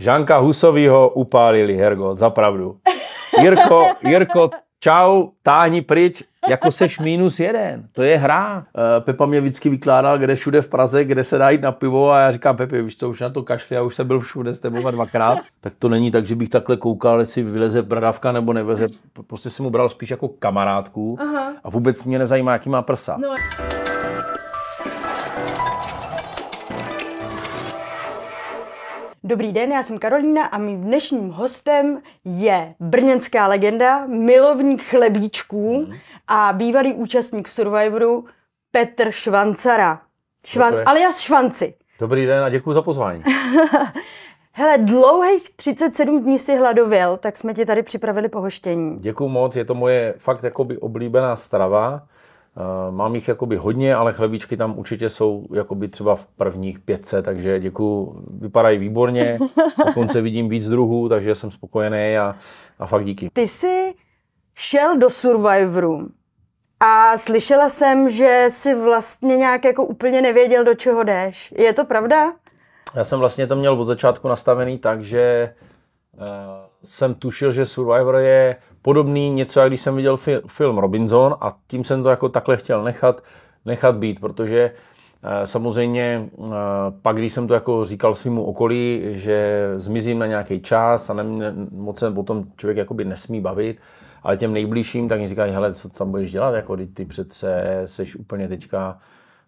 Žanka Husovýho upálili, Hergo, zapravdu. Jirko, Jirko, čau, táhni pryč, jako seš minus jeden, to je hra. Eh, Pepa mě vždycky vykládal, kde všude v Praze, kde se dá jít na pivo a já říkám, Pepi, víš to, už na to kašli, já už jsem byl všude s tebou dvakrát. Tak to není tak, že bych takhle koukal, jestli vyleze bradavka nebo nevyleze. Prostě jsem mu bral spíš jako kamarádku Aha. a vůbec mě nezajímá, jaký má prsa. No. Dobrý den, já jsem Karolína a mým dnešním hostem je brněnská legenda, milovník chlebíčků a bývalý účastník Survivoru Petr Švancara. Švan, alias Švanci. Dobrý den a děkuji za pozvání. Hele, dlouhých 37 dní si hladověl, tak jsme ti tady připravili pohoštění. Děkuji moc, je to moje fakt jakoby oblíbená strava. Eh, Mám jich jakoby hodně, ale chlebíčky tam určitě jsou jakoby třeba v prvních pětce, takže děkuji, vypadají výborně. Dokonce vidím víc druhů, takže jsem spokojený a, a fakt díky. Ty jsi šel do Survivoru a slyšela jsem, že jsi vlastně nějak jako úplně nevěděl, do čeho jdeš. Je to pravda? Já jsem vlastně to měl od začátku nastavený tak, že eh, jsem tušil, že Survivor je podobný něco, jak když jsem viděl fi- film Robinson a tím jsem to jako takhle chtěl nechat, nechat být, protože eh, samozřejmě eh, pak, když jsem to jako říkal svýmu okolí, že zmizím na nějaký čas a ne, moc se potom člověk jakoby nesmí bavit, ale těm nejbližším, tak mi říkají, hele, co tam budeš dělat, jako ty, ty přece seš úplně teďka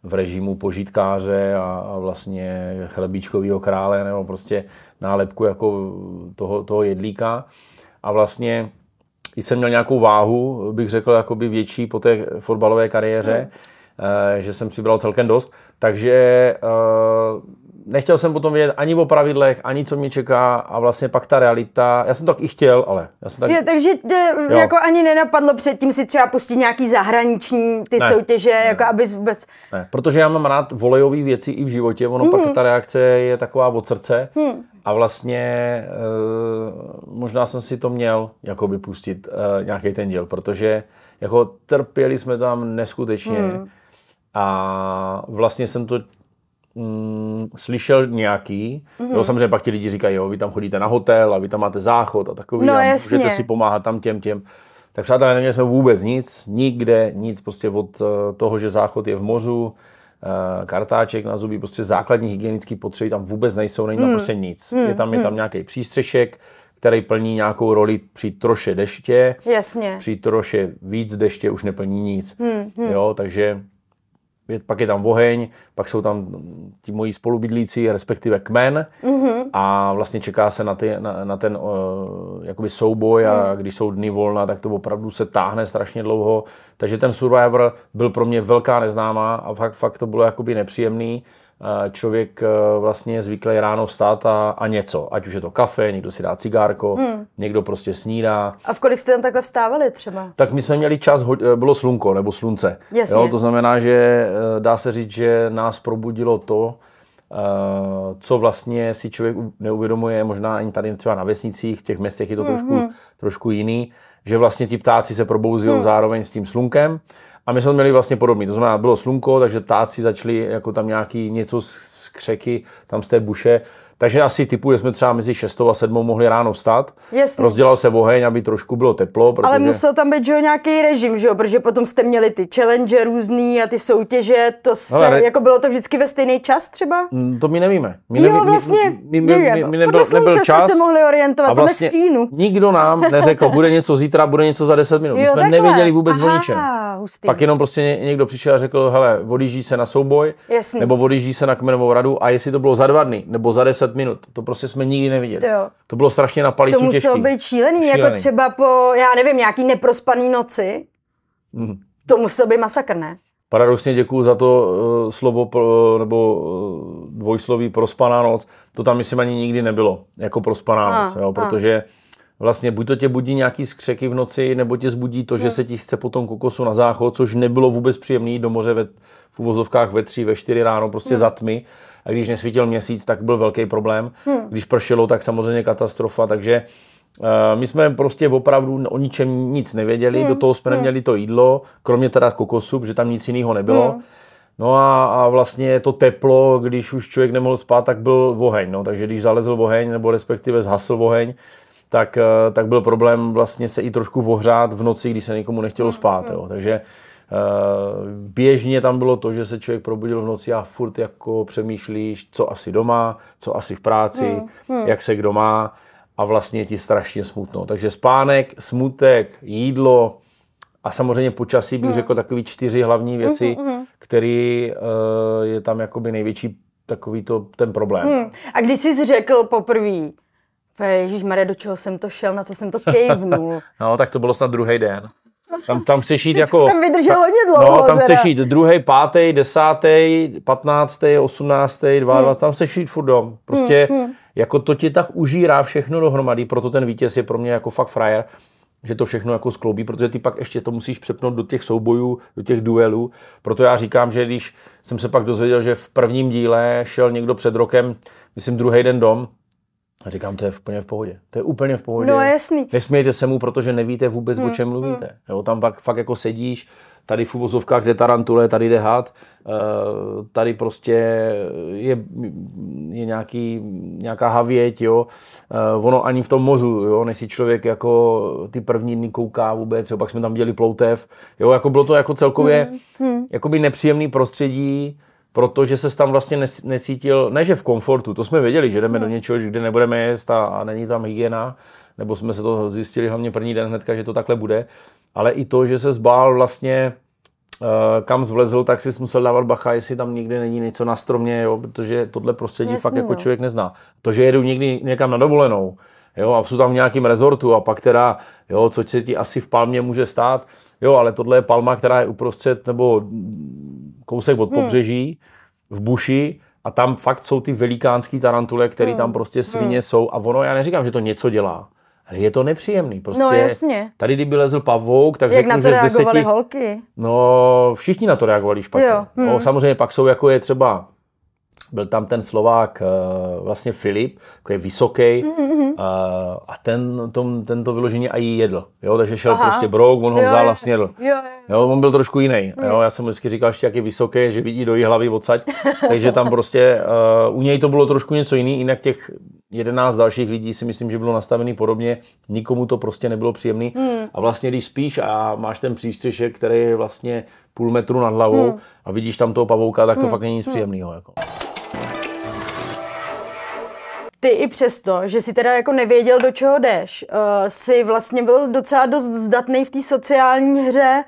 v režimu požitkáře a, a vlastně chlebíčkového krále nebo prostě nálepku jako toho, toho jedlíka. A vlastně když jsem měl nějakou váhu, bych řekl, jakoby větší po té fotbalové kariéře, eh, že jsem přibral celkem dost, takže eh, nechtěl jsem potom vědět ani o pravidlech, ani co mě čeká a vlastně pak ta realita, já jsem to tak i chtěl, ale já jsem tak, Je, takže tě Jo. jako ani nenapadlo předtím si třeba pustit nějaký zahraniční ty Ne. soutěže, jako abys vůbec... Ne, protože já mám rád volejové věci i v životě, ono mm. pak ta reakce je taková od srdce mm. A vlastně e, možná jsem si to měl jakoby pustit e, nějaký ten díl, protože jako trpěli jsme tam neskutečně mm. a vlastně jsem to mm, slyšel nějaký, mm. jo, samozřejmě pak ti lidi říkají, jo, vy tam chodíte na hotel a vy tam máte záchod a takový, No, a jasně. můžete si pomáhat tam těm, těm. Tak přátelé, neměli jsme vůbec nic, nikde nic, prostě od eh, toho, že záchod je v mořu, eh, kartáček na zuby, prostě základní hygienické potřeby tam vůbec nejsou, není tam prostě nic. Je tam, je tam nějaký přístřešek, který plní nějakou roli při troše deště, Jasně. při troše víc deště už neplní nic. Jo, takže je, pak je tam oheň, pak jsou tam ti moji spolubydlící, respektive kmen mm-hmm. a vlastně čeká se na, ty, na, na ten uh, jakoby souboj a když jsou dny volna, tak to opravdu se táhne strašně dlouho. Takže ten Survivor byl pro mě velká neznámá a fakt, fakt to bylo jakoby nepříjemný. Eh, Člověk eh, vlastně je zvyklý ráno vstát a, a něco, ať už je to kafe, někdo si dá cigárko, mm. někdo prostě snídá, A v kolik jste tam takhle vstávali třeba? tak my jsme měli čas, eh, bylo slunko nebo slunce. Jasně. Jo, to znamená, že dá se říct, že nás probudilo to, co vlastně si člověk neuvědomuje, možná ani tady třeba na vesnicích, v těch městech je to trošku, trošku jiný, že vlastně ti ptáci se probouzí zároveň s tím slunkem. A my jsme měli vlastně podobný. To znamená, bylo slunko, takže ptáci začali jako tam nějaký něco z křeky, tam z té buše. Takže asi typu, že jsme třeba mezi 6 a 7 mohli ráno vstat. Jasně. Rozdělal se oheň, aby trošku bylo teplo. Protože... Ale musel tam být že jo, nějaký režim, že jo? Protože potom jste měli ty challenge různý a ty soutěže, to se, Hele, re- jako bylo to vždycky ve stejný čas třeba? Mm, To my nevíme. My jo, neví- vlastně, my, my, my, my, my nebyl, podle slunce nebyl čas. jste se mohli orientovat, a vlastně stínu. nikdo nám neřekl, bude něco zítra, bude něco za 10 minut. My Jo, jsme takhle. nevěděli vůbec o Aha, hustý. Pak jenom prostě ně- někdo přišel a řekl, hele, odjíždí se na souboj, Jasný. nebo odjíždí se na kmenovou radu a jestli to bylo za dva dny, nebo za 10 minut, to prostě jsme nikdy neviděli. Jo. To bylo strašně na palicu To muselo těžký. být šílený, Šílený. jako třeba po, já nevím, nějaký neprospaný noci. Mhm. To musel být masakr, ne? Paradoxně děkuju za to uh, slovo pro, nebo uh, dvojsloví prospaná noc. To tam myslím ani nikdy nebylo, jako prospaná A, noc, jo, a. vlastně buď to tě budí nějaký skřeky v noci, nebo tě zbudí to, že se ti chce potom kokosu na záchod, což nebylo vůbec příjemný do moře ve, v uvozovkách ve tři, ve čtyři ráno, prostě za tmy. A když nesvítil měsíc, tak byl velký problém. Když pršelo, tak samozřejmě katastrofa, takže Uh, my jsme prostě opravdu o ničem nic nevěděli, do toho jsme neměli to jídlo, kromě teda kokosu, protože tam nic jiného nebylo. No a, a vlastně to teplo, když už člověk nemohl spát, tak byl oheň. No. Takže když zalezl oheň, nebo respektive zhasl oheň, tak, eh, tak byl problém vlastně se i trošku ohřát v noci, když se nikomu nechtělo Hmm, spát. Jo. Takže eh, běžně tam bylo to, že se člověk probudil v noci a furt jako přemýšlíš, co asi doma, co asi v práci, Hmm, jak se kdo má a vlastně ti strašně smutno. Takže spánek, smutek, jídlo a samozřejmě počasí bych řekl takový čtyři hlavní věci, který eh, je tam jakoby největší takový to, ten problém. Hmm. A když jsi řekl poprvé, Ježíš Maria, do čeho jsem to šel, na co jsem to kejvnul. No, tak to bylo snad druhý den. Tam, tam chceš jít jako... Tam vydržel hodně dlouho. No, tam teda. chceš jít druhý, pátý, desátý, patnáctý, osmnáctý, dvacátý, tam chceš jít furt dom. Prostě jako to ti tak užírá všechno dohromady, proto ten vítěz je pro mě jako fakt frajer, že to všechno jako skloubí, protože ty pak ještě to musíš přepnout do těch soubojů, do těch duelů. Proto já říkám, že když jsem se pak dozvěděl, že v prvním díle šel někdo před rokem, myslím druhý den dom, a říkám, to je úplně v pohodě. To je úplně v pohodě. No jasný. Nesmějte se mu, protože nevíte vůbec, o čem mluvíte. Jo, tam pak fakt jako sedíš, tady v uvozovkách jde tarantule, tady jde had, eh, tady prostě je, je nějaký, nějaká havěť, jo. Eh, ono ani v tom mořu, jo, než si člověk jako ty první dny kouká vůbec, jo, pak jsme tam viděli ploutev, jo, jako bylo to jako celkově jakoby nepříjemný prostředí, protože se tam vlastně necítil, ne že v komfortu, to jsme věděli, že jdeme do něčeho, kde nebudeme jíst a, a není tam hygiena, nebo jsme se to zjistili hlavně první den hnedka, že to takhle bude, ale i to, že se zbál vlastně eh, kam zvlezl, tak si musel dávat bacha, jestli tam někde není něco na stromě, jo, protože tohle prostředí Jasný, fakt jako no. člověk nezná. To, že jedu někdy někam na dovolenou, jo, a jsou tam v nějakém rezortu a pak teda, jo, co se ti asi v Palmě může stát, jo, ale tohle je Palma, která je uprostřed, nebo kousek od pobřeží, v buši a tam fakt jsou ty velikánský tarantule, které tam prostě svině jsou a ono, já neříkám, že to něco dělá, ale je to nepříjemný. Prostě No jasně. Tady, kdyby lezl pavouk, tak Jak řeknu, na to že z reagovaly deseti... holky. No, všichni na to reagovali špatně. Jo, hm. No, samozřejmě pak jsou, jako je třeba, byl tam ten Slovák, eh, vlastně Filip, je vysoký, Mm-hmm. a ten, tom, ten to vyloženě i jedl. Jo, takže šel Aha. prostě brouk, on ho Jo, vzal a snědl. Jo, jo. Jo, on byl trošku jiný. Jo, já jsem vždycky říkal, ještě jak je vysoký, že vidí do jí hlavy odsaď. Takže tam prostě, uh, u něj to bylo trošku něco jiný, jinak těch 11 dalších lidí si myslím, že bylo nastavený podobně. Nikomu to prostě nebylo příjemný. A vlastně, když spíš a máš ten přístřešek, který je vlastně půl metru nad hlavou a vidíš tam toho pavouka, tak to fakt není nic příjemného. Jako. Ty i přesto, že si teda jako nevěděl, do čeho jdeš, uh, si vlastně byl docela dost zdatný v té sociální hře.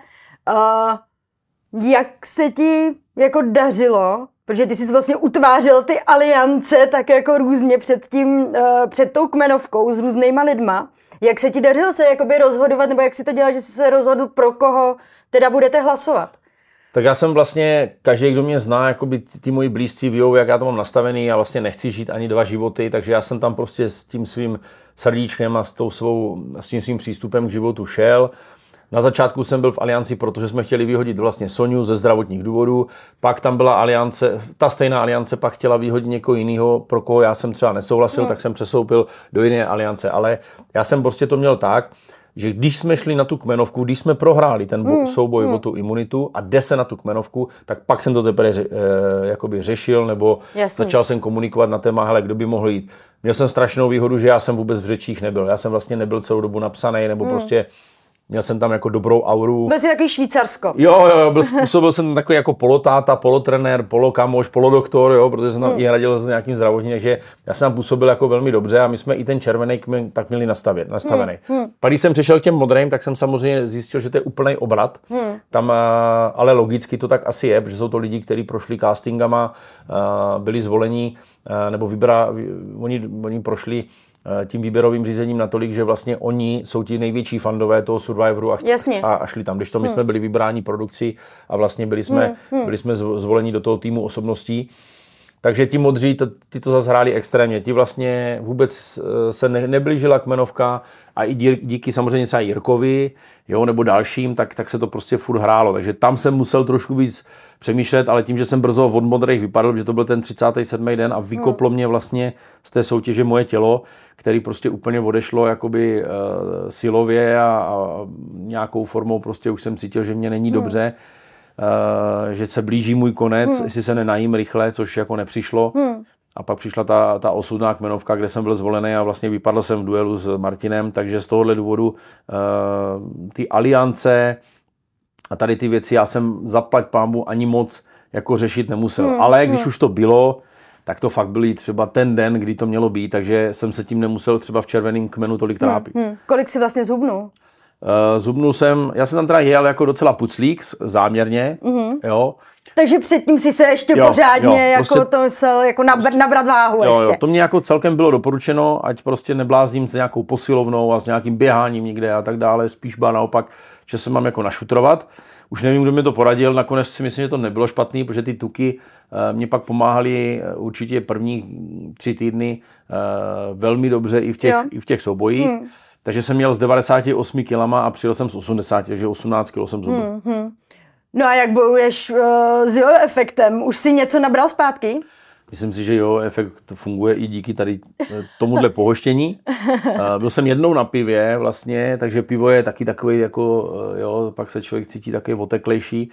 Uh, jak se ti jako dařilo, protože ty jsi vlastně utvářel ty aliance tak jako různě před tím, uh, před tou kmenovkou s různýma lidma. Jak se ti dařilo se jakoby rozhodovat, nebo jak si to dělal, že jsi se rozhodl, pro koho teda budete hlasovat? Tak já jsem vlastně, každý, kdo mě zná, jakoby ty, ty moji blízcí ví, jak já to mám nastavený, já vlastně nechci žít ani dva životy, takže já jsem tam prostě s tím svým srdíčkem a s, tou svou, s tím svým přístupem k životu šel. Na začátku jsem byl v alianci, protože jsme chtěli vyhodit vlastně Soniu ze zdravotních důvodů, pak tam byla aliance, ta stejná aliance pak chtěla vyhodit někoho jiného, pro koho já jsem třeba nesouhlasil, no. tak jsem přesoupil do jiné aliance, ale já jsem prostě to měl tak, že když jsme šli na tu kmenovku, když jsme prohráli ten bo- souboj o tu imunitu a jde se na tu kmenovku, tak pak jsem to teprve ře, e, jakoby řešil nebo Jasný. začal jsem komunikovat na téma, hele, kdo by mohl jít. Měl jsem strašnou výhodu, že já jsem vůbec v řečích nebyl. Já jsem vlastně nebyl celou dobu napsaný, nebo prostě měl jsem tam jako dobrou auru. Byl jsi takový Švýcarsko. Jo, jo, byl, způsobil jsem takový jako polotáta, polotrenér, polokamoš, polodoktor, jo, protože jsem tam i radil s nějakým zdravotním, takže já jsem tam působil jako velmi dobře a my jsme i ten červený kmen tak měli nastavit, nastavený. Pak když jsem přišel k těm modrým, tak jsem samozřejmě zjistil, že to je úplný obrat. Tam, a, ale logicky to tak asi je, protože jsou to lidi, kteří prošli castingama, byli zvolení, a, nebo vybra, oni, oni prošli tím výběrovým řízením natolik, že vlastně oni jsou ti největší fandové toho Survivoru a, Jasně. a, a šli tam. Když to my jsme byli vybráni produkcí a vlastně byli jsme, byli jsme zv- zvoleni do toho týmu osobností. Takže ti modří, to, ty to zase hráli extrémně. Ti vlastně vůbec eh, se ne, neblížila kmenovka a i dí- díky samozřejmě třeba Jirkovi, jo, nebo dalším, tak, tak se to prostě furt hrálo. Takže tam jsem musel trošku víc přemýšlet, ale tím, že jsem brzo od modrých vypadl, že to byl ten 37. den a vykoplo mě vlastně z té soutěže moje tělo, který prostě úplně odešlo jakoby uh, silově a, a nějakou formou prostě už jsem cítil, že mě není dobře uh, že se blíží můj konec, hmm. jestli se nenajím rychle, což jako nepřišlo. Hmm. A pak přišla ta, ta osudná kmenovka, kde jsem byl zvolený a vlastně vypadl jsem v duelu s Martinem, takže z tohohle důvodu uh, ty aliance a tady ty věci já jsem zaplať pámbu ani moc jako řešit nemusel. Hmm. Ale když hmm. už to bylo, tak to fakt byl třeba ten den, kdy to mělo být, takže jsem se tím nemusel třeba v červeném kmenu tolik hmm, trápit. Hmm. Hmm. Kolik si vlastně zubnul? Uh, zubnul jsem, já jsem tam teda jel jako docela puclík, záměrně, hmm. jo. Takže předtím si se ještě jo, pořádně jo, jako prostě, to musel jako nabr, prostě, nabrat váhu jo, ještě. Jo, to mě jako celkem bylo doporučeno, ať prostě neblázním s nějakou posilovnou a s nějakým běháním nikde a tak dále, spíš ba naopak, že se mám jako našutrovat. Už nevím, kdo mi to poradil, nakonec si myslím, že to nebylo špatný, protože ty tuky eh, mě pak pomáhaly eh, určitě první tři týdny eh, velmi dobře i v těch, i v těch soubojích. Hmm. Takže jsem měl z 98 kg a přijel jsem z 80, takže 18 kg jsem zubil. Hmm, hmm. No a jak bojuješ uh, s jo efektem? Už si něco nabral zpátky? Myslím si, že jo, efekt funguje i díky tady tomuhle pohoštění. Byl jsem jednou na pivě vlastně, takže pivo je taky takový jako, jo, pak se člověk cítí taky oteklejší.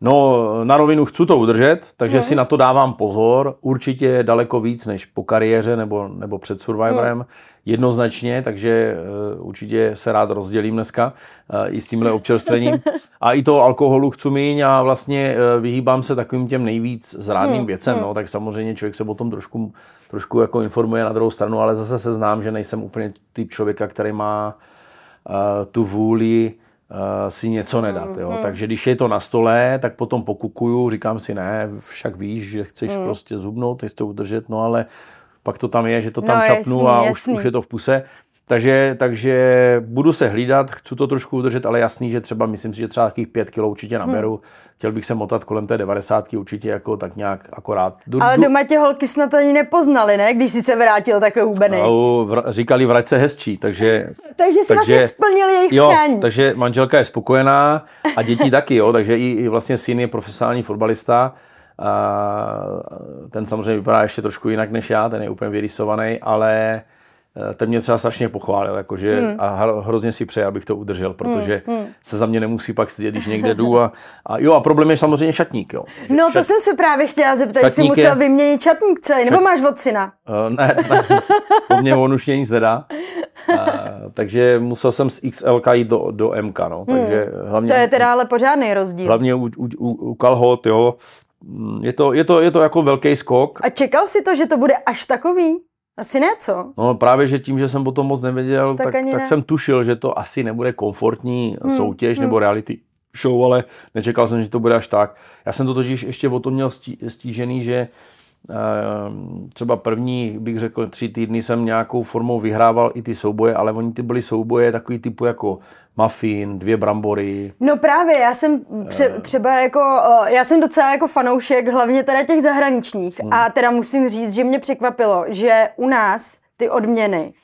No, na rovinu chci to udržet, takže hmm. si na to dávám pozor. Určitě daleko víc než po kariéře nebo, nebo před Survivorem. Hmm. Jednoznačně, takže uh, určitě se rád rozdělím dneska uh, i s tímhle občerstvením. A i to alkoholu chci míň a vlastně uh, vyhýbám se takovým těm nejvíc zrádným hmm. věcem. Hmm. No, tak samozřejmě člověk se o tom trošku, trošku jako informuje na druhou stranu, ale zase se znám, že nejsem úplně typ člověka, který má uh, tu vůli uh, si něco nedat. Jo? Mm. Takže když je to na stole, tak potom pokukuju, říkám si ne, však víš, že chceš mm. prostě zubnout, chceš to udržet, no ale pak to tam je, že to tam no, čapnu jasný, a jasný. Už, už je to v puse. Takže, takže budu se hlídat, chci to trošku udržet, ale jasný, že třeba myslím si, že třeba takových 5 kg určitě naberu. Hmm. Chtěl bych se motat kolem té 90 určitě jako tak nějak akorát. Du, ale doma tě holky snad ani nepoznali, ne? Když jsi se vrátil takový hubený. No, říkali vrať se hezčí, takže... takže jsi takže, vlastně splnil jejich jo, přání. takže manželka je spokojená a děti taky, jo, takže i, i vlastně syn je profesionální fotbalista. A ten samozřejmě vypadá ještě trošku jinak než já, ten je úplně vyrysovaný, ale Eh, ten mě třeba strašně pochválil, jakože hmm. a hrozně si přeje, abych to udržel, protože hmm. hmm. se za mě nemusí pak stydět, když někde jdu a, a jo a problém je samozřejmě šatník, jo. No to jsem se právě chtěla zeptat, jestli jsi musel je... vyměnit šatník celý, nebo máš od syna? Uh, ne, ne, po mně on už nic nedá. Uh, takže musel jsem z XL jít do, do MK, no, takže hmm. hlavně... To je teda ale pořádný rozdíl. Hlavně u, u, u, u kalhot, jo, je to, je, to, je to jako velký skok. A čekal si to, že to bude až takový? Asi ne, co? No právě, že tím, že jsem o tom moc nevěděl, tak, tak, tak ne. jsem tušil, že to asi nebude komfortní hmm. soutěž hmm. nebo reality show, ale nečekal jsem, že to bude až tak. Já jsem to totiž ještě o tom měl stížený, že třeba první, bych řekl, tři týdny jsem nějakou formou vyhrával i ty souboje, ale oni ty byly souboje takový typu jako muffin, dvě brambory. No právě, já jsem tře- ehm. třeba jako, já jsem docela jako fanoušek hlavně teda těch zahraničních hmm. a teda musím říct, že mě překvapilo, že u nás ty odměny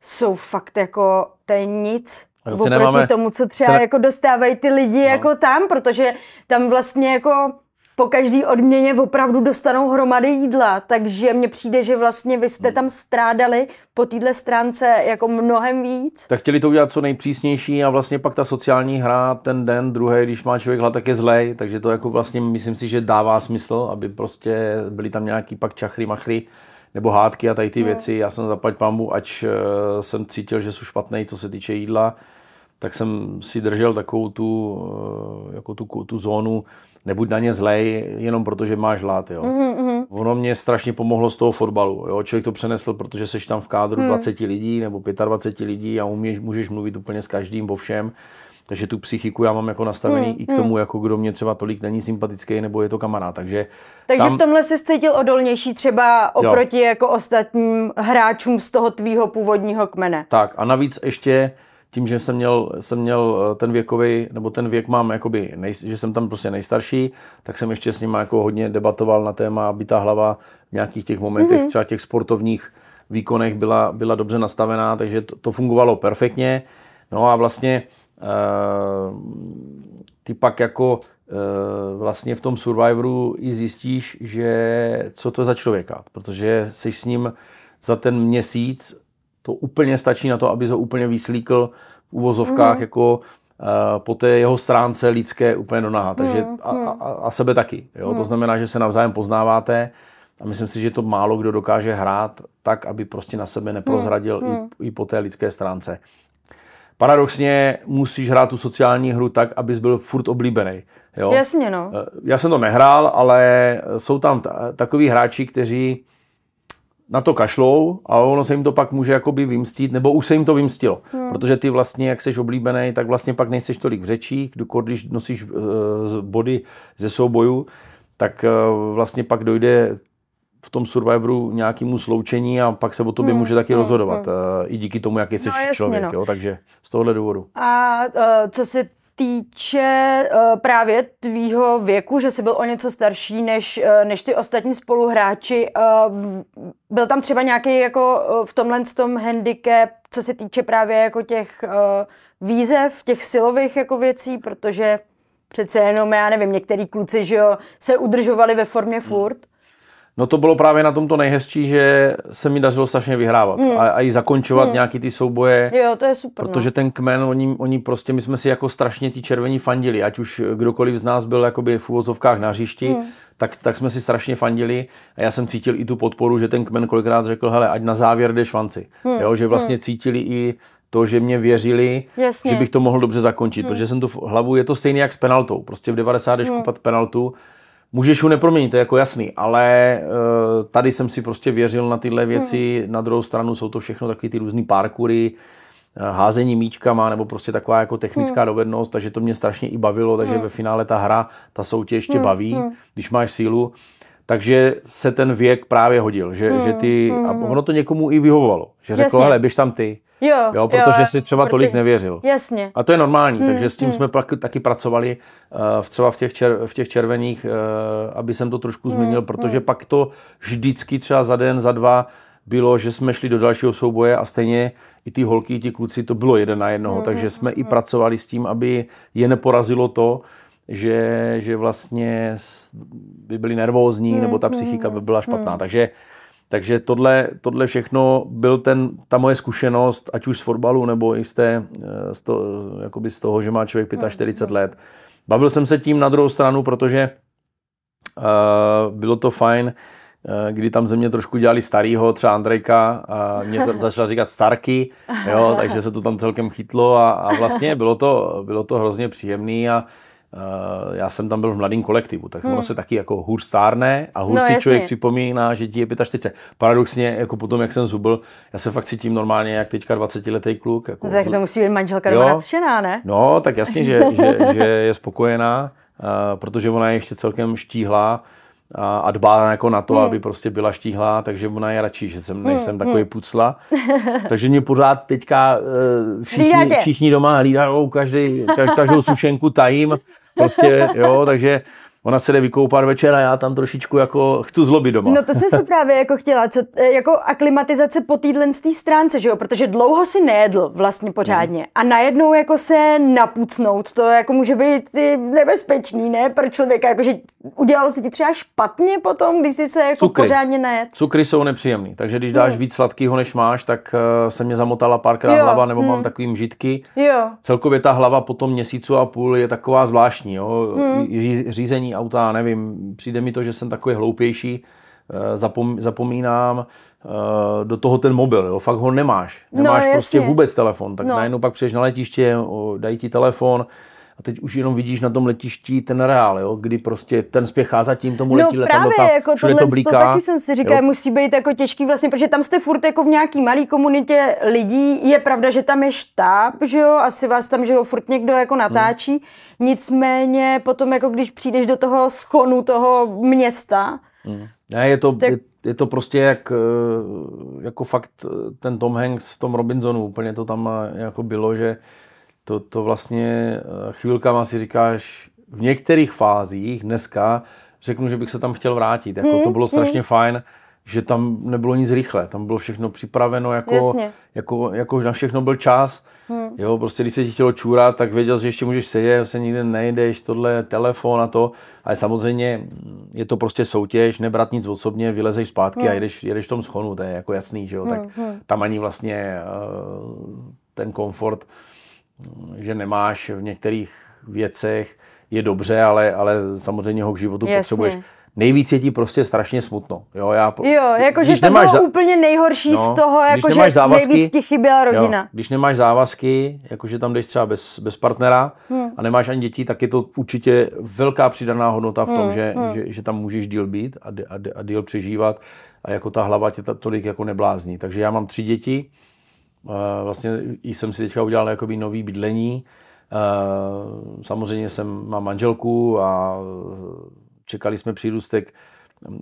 jsou fakt jako, to je nic oproti nemáme, tomu, co třeba se... jako dostávají ty lidi no. jako tam, protože tam vlastně jako po každý odměně opravdu dostanou hromady jídla, takže mně přijde, že vlastně vy jste tam strádali po téhle stránce jako mnohem víc. Tak chtěli to udělat co nejpřísnější a vlastně pak ta sociální hra ten den, druhý, když má člověk hlad, tak je zlej, takže to jako vlastně myslím si, že dává smysl, aby prostě byly tam nějaký pak čachry, machry, nebo hádky a tady ty hmm. věci. Já jsem zaplať pambu, ač uh, jsem cítil, že jsou špatné, co se týče jídla, tak jsem si držel takovou tu, uh, jako tu, tu zónu, nebuď na ně zlej, jenom protože máš hlad. Jo. Mm-hmm. Ono mě strašně pomohlo z toho fotbalu. Jo. Člověk to přenesl, protože seš tam v kádru mm. 20 lidí nebo 25 lidí a umíš, můžeš mluvit úplně s každým o všem. Takže tu psychiku já mám jako nastavený mm, i k tomu, mm. jako kdo mě třeba tolik není sympatický, nebo je to kamarád. Takže, Takže tam... v tomhle jsi cítil odolnější třeba oproti jo. jako ostatním hráčům z toho tvýho původního kmene. Tak a navíc ještě tím, že jsem měl, jsem měl eh, ten věkový, nebo ten věk mám, jakoby, nej, že jsem tam prostě nejstarší, tak jsem ještě s ním jako hodně debatoval na téma, aby ta hlava v nějakých těch momentech, mm-hmm. třeba těch sportovních výkonech byla, byla dobře nastavená, takže to, to fungovalo perfektně. No a vlastně uh, ty pak jako uh, vlastně v tom Survivoru i zjistíš, že co to je za člověka, protože jsi s ním za ten měsíc to úplně stačí na to, aby ho úplně vyslíkl v uvozovkách mm. jako po té jeho stránce lidské úplně do naha. Takže a, a, a sebe taky. Jo? To znamená, že se navzájem poznáváte a myslím si, že to málo kdo dokáže hrát tak, aby prostě na sebe neprozradil i, i po té lidské stránce. Paradoxně musíš hrát tu sociální hru tak, abys byl furt oblíbený. Jo? Jasně, no. Já jsem to nehrál, ale jsou tam t- takový hráči, kteří na to kašlou a ono se jim to pak může jakoby vymstít, nebo už se jim to vymstilo. Hmm. Protože ty vlastně, jak jsi oblíbený, tak vlastně pak nejseš tolik v řečí, když nosíš uh, body ze soubojů, tak uh, vlastně pak dojde v tom Survivoru nějakému sloučení a pak se o tobě hmm, může taky hmm, rozhodovat. Hmm. Uh, I díky tomu, jaký jsi no, jasně, člověk. No. Jo? Takže z tohohle důvodu. A uh, co se týče uh, právě tvýho věku, že jsi byl o něco starší než, uh, než ty ostatní spoluhráči, uh, byl tam třeba nějaký jako uh, v tomhle tom handicap, co se týče právě jako těch uh, výzev, těch silových jako věcí, protože přece jenom, já nevím, některý kluci, že jo, se udržovali ve formě hmm. No to bylo právě na tomto nejhezčí, že se mi dařilo strašně vyhrávat hmm. a, a i zakončovat hmm. nějaký ty souboje. Jo, to je super. Protože no. ten kmen, oni, oni prostě, my jsme si jako strašně ti červení fandili, ať už kdokoliv z nás byl jakoby v úvozovkách na hřišti, hmm. tak, tak jsme si strašně fandili a já jsem cítil i tu podporu, že ten kmen kolikrát řekl, hele, ať na závěr jde švanci. Hmm. Jo, že vlastně hmm. cítili i to, že mě věřili, Jasně. že bych to mohl dobře zakončit, hmm. protože jsem to v hlavu, je to stejné jak s penaltou. Prostě v 90 jdeš kupat penaltu, Můžeš ho neproměnit, to je jako jasný, ale uh, tady jsem si prostě věřil na tyhle věci. Hmm. Na druhou stranu jsou to všechno taky ty různé parkury, uh, házení míčkama nebo prostě taková jako technická hmm. dovednost, takže to mě strašně i bavilo, takže hmm. ve finále ta hra, ta soutěž tě hmm. baví, hmm. když máš sílu. Takže se ten věk právě hodil, že, hmm. že ty, a hmm. ono to někomu i vyhovovalo, že řekl, hele, běž tam ty. Jo, jo protože jo, si třeba protože, tolik nevěřil. Jasně. A to je normální, hmm, takže s tím hmm. jsme pak, taky pracovali uh, třeba v těch, čer, v těch červených, uh, aby jsem to trošku hmm, změnil, protože hmm. pak to vždycky třeba za den, za dva bylo, že jsme šli do dalšího souboje a stejně i ty holky, i ti kluci, to bylo jeden na jednoho, hmm, takže jsme hmm. i pracovali s tím, aby je neporazilo to, že, že vlastně by byli nervózní, hmm, nebo ta psychika by byla špatná. Hmm. Takže takže tohle, tohle všechno byl ten, ta moje zkušenost, ať už z fotbalu, nebo i z, té, eh, z, to, jakoby z toho, že má člověk 45 hmm. let. Bavil jsem se tím na druhou stranu, protože uh, bylo to fajn, uh, kdy tam ze mě trošku dělali starýho, třeba Andrejka, a mě začal říkat Starky, jo, takže se to tam celkem chytlo a, a vlastně bylo to, bylo to hrozně příjemný a Uh, já jsem tam byl v mladém kolektivu, tak hmm. ono se taky jako hůř stárne a hůř no, si jasně. člověk připomíná, že ti je 45. Paradoxně, jako potom, jak jsem zubl, já se fakt cítím normálně, jak teďka 20-letý kluk. Jako, no, tak to musí být manželka doma nadšená, ne? No, tak jasně, že, že, že je spokojená, uh, protože ona je ještě celkem štíhlá a, a dbá jako na to, hmm. aby prostě byla štíhlá, takže ona je radši, že jsem, hmm, nejsem hmm. takový pucla. takže mě pořád teďka uh, všichni, všichni doma hlídají každý, každou sušenku tajím, prostě, jo, takže ona se jde vykoupat večer a já tam trošičku jako chci zlobit doma. No to jsem si právě jako chtěla, co, e, jako aklimatizace po týdlen z té stránce, že jo, protože dlouho si nejedl vlastně pořádně a najednou jako se napucnout, to jako může být nebezpečný, ne, pro člověka, jakože udělalo se ti třeba špatně potom, když si se jako Cukry. pořádně nejet. Cukry jsou nepříjemný, takže když dáš hmm. víc sladkého, než máš, tak uh, se mě zamotala párkrát jo. hlava, nebo hmm. mám takový mžitky. Jo. Celkově ta hlava po tom měsícu a půl je taková zvláštní, jo, hmm. řízení auta, nevím, přijde mi to, že jsem takový hloupější, eh, zapom, zapomínám eh, do toho ten mobil, jo, fakt ho nemáš. No, nemáš no, prostě vůbec telefon, tak no. najednou pak přijdeš na letiště, dají ti telefon, a teď už jenom vidíš na tom letišti ten reál, jo, kdy prostě ten spěchá za tím tomu letí no, právě, tam, jako tohle, to, blíká, to taky jsem si říkal, musí být jako těžký vlastně, protože tam jste furt jako v nějaký malý komunitě lidí, je pravda, že tam je štáb, že jo, asi vás tam, že jo, furt někdo jako natáčí, hmm. nicméně potom jako když přijdeš do toho schonu toho města, hmm. Ne, je to, tak... je, je to prostě jak, eh, jako fakt eh, ten Tom Hanks v tom Robinsonu, úplně to tam eh, jako bylo, že to, to vlastně eh, chvilkama si říkáš, v některých fázích dneska řeknu, že bych se tam chtěl vrátit. Jako hmm, to bylo strašně hmm. fajn, že tam nebylo nic rychle, tam bylo všechno připraveno, jako, jako, jako na všechno byl čas. Hmm. Jo, prostě když se ti chtělo čůrat, tak věděl, že ještě můžeš sedět, se nikde nejdeš, tohle telefon a to. Ale samozřejmě je to prostě soutěž, nebrat nic osobně, vylezeš zpátky hmm. a jedeš, jedeš v tom schonu, to je jako jasný, že jo. Tak hmm. hmm. tam ani vlastně uh, ten komfort že nemáš v některých věcech, je dobře, ale, ale samozřejmě ho k životu Jasně. potřebuješ. Nejvíc je ti prostě strašně smutno. Jo, já, Jo, jakože když to bylo za- úplně nejhorší No, z toho, jakože nemáš závazky- nejvíc ti chyběla rodina. Jo, když nemáš závazky, jakože tam jdeš třeba bez, bez partnera hmm. a nemáš ani děti, tak je to určitě velká přidaná hodnota v tom, Hmm, že, že, že tam můžeš díl být a, a, a díl přežívat a jako ta hlava tě ta tolik jako neblázní. Takže já mám tři děti, vlastně i jsem si teďka udělal jakoby nový bydlení. Samozřejmě jsem, mám manželku a čekali jsme přírůstek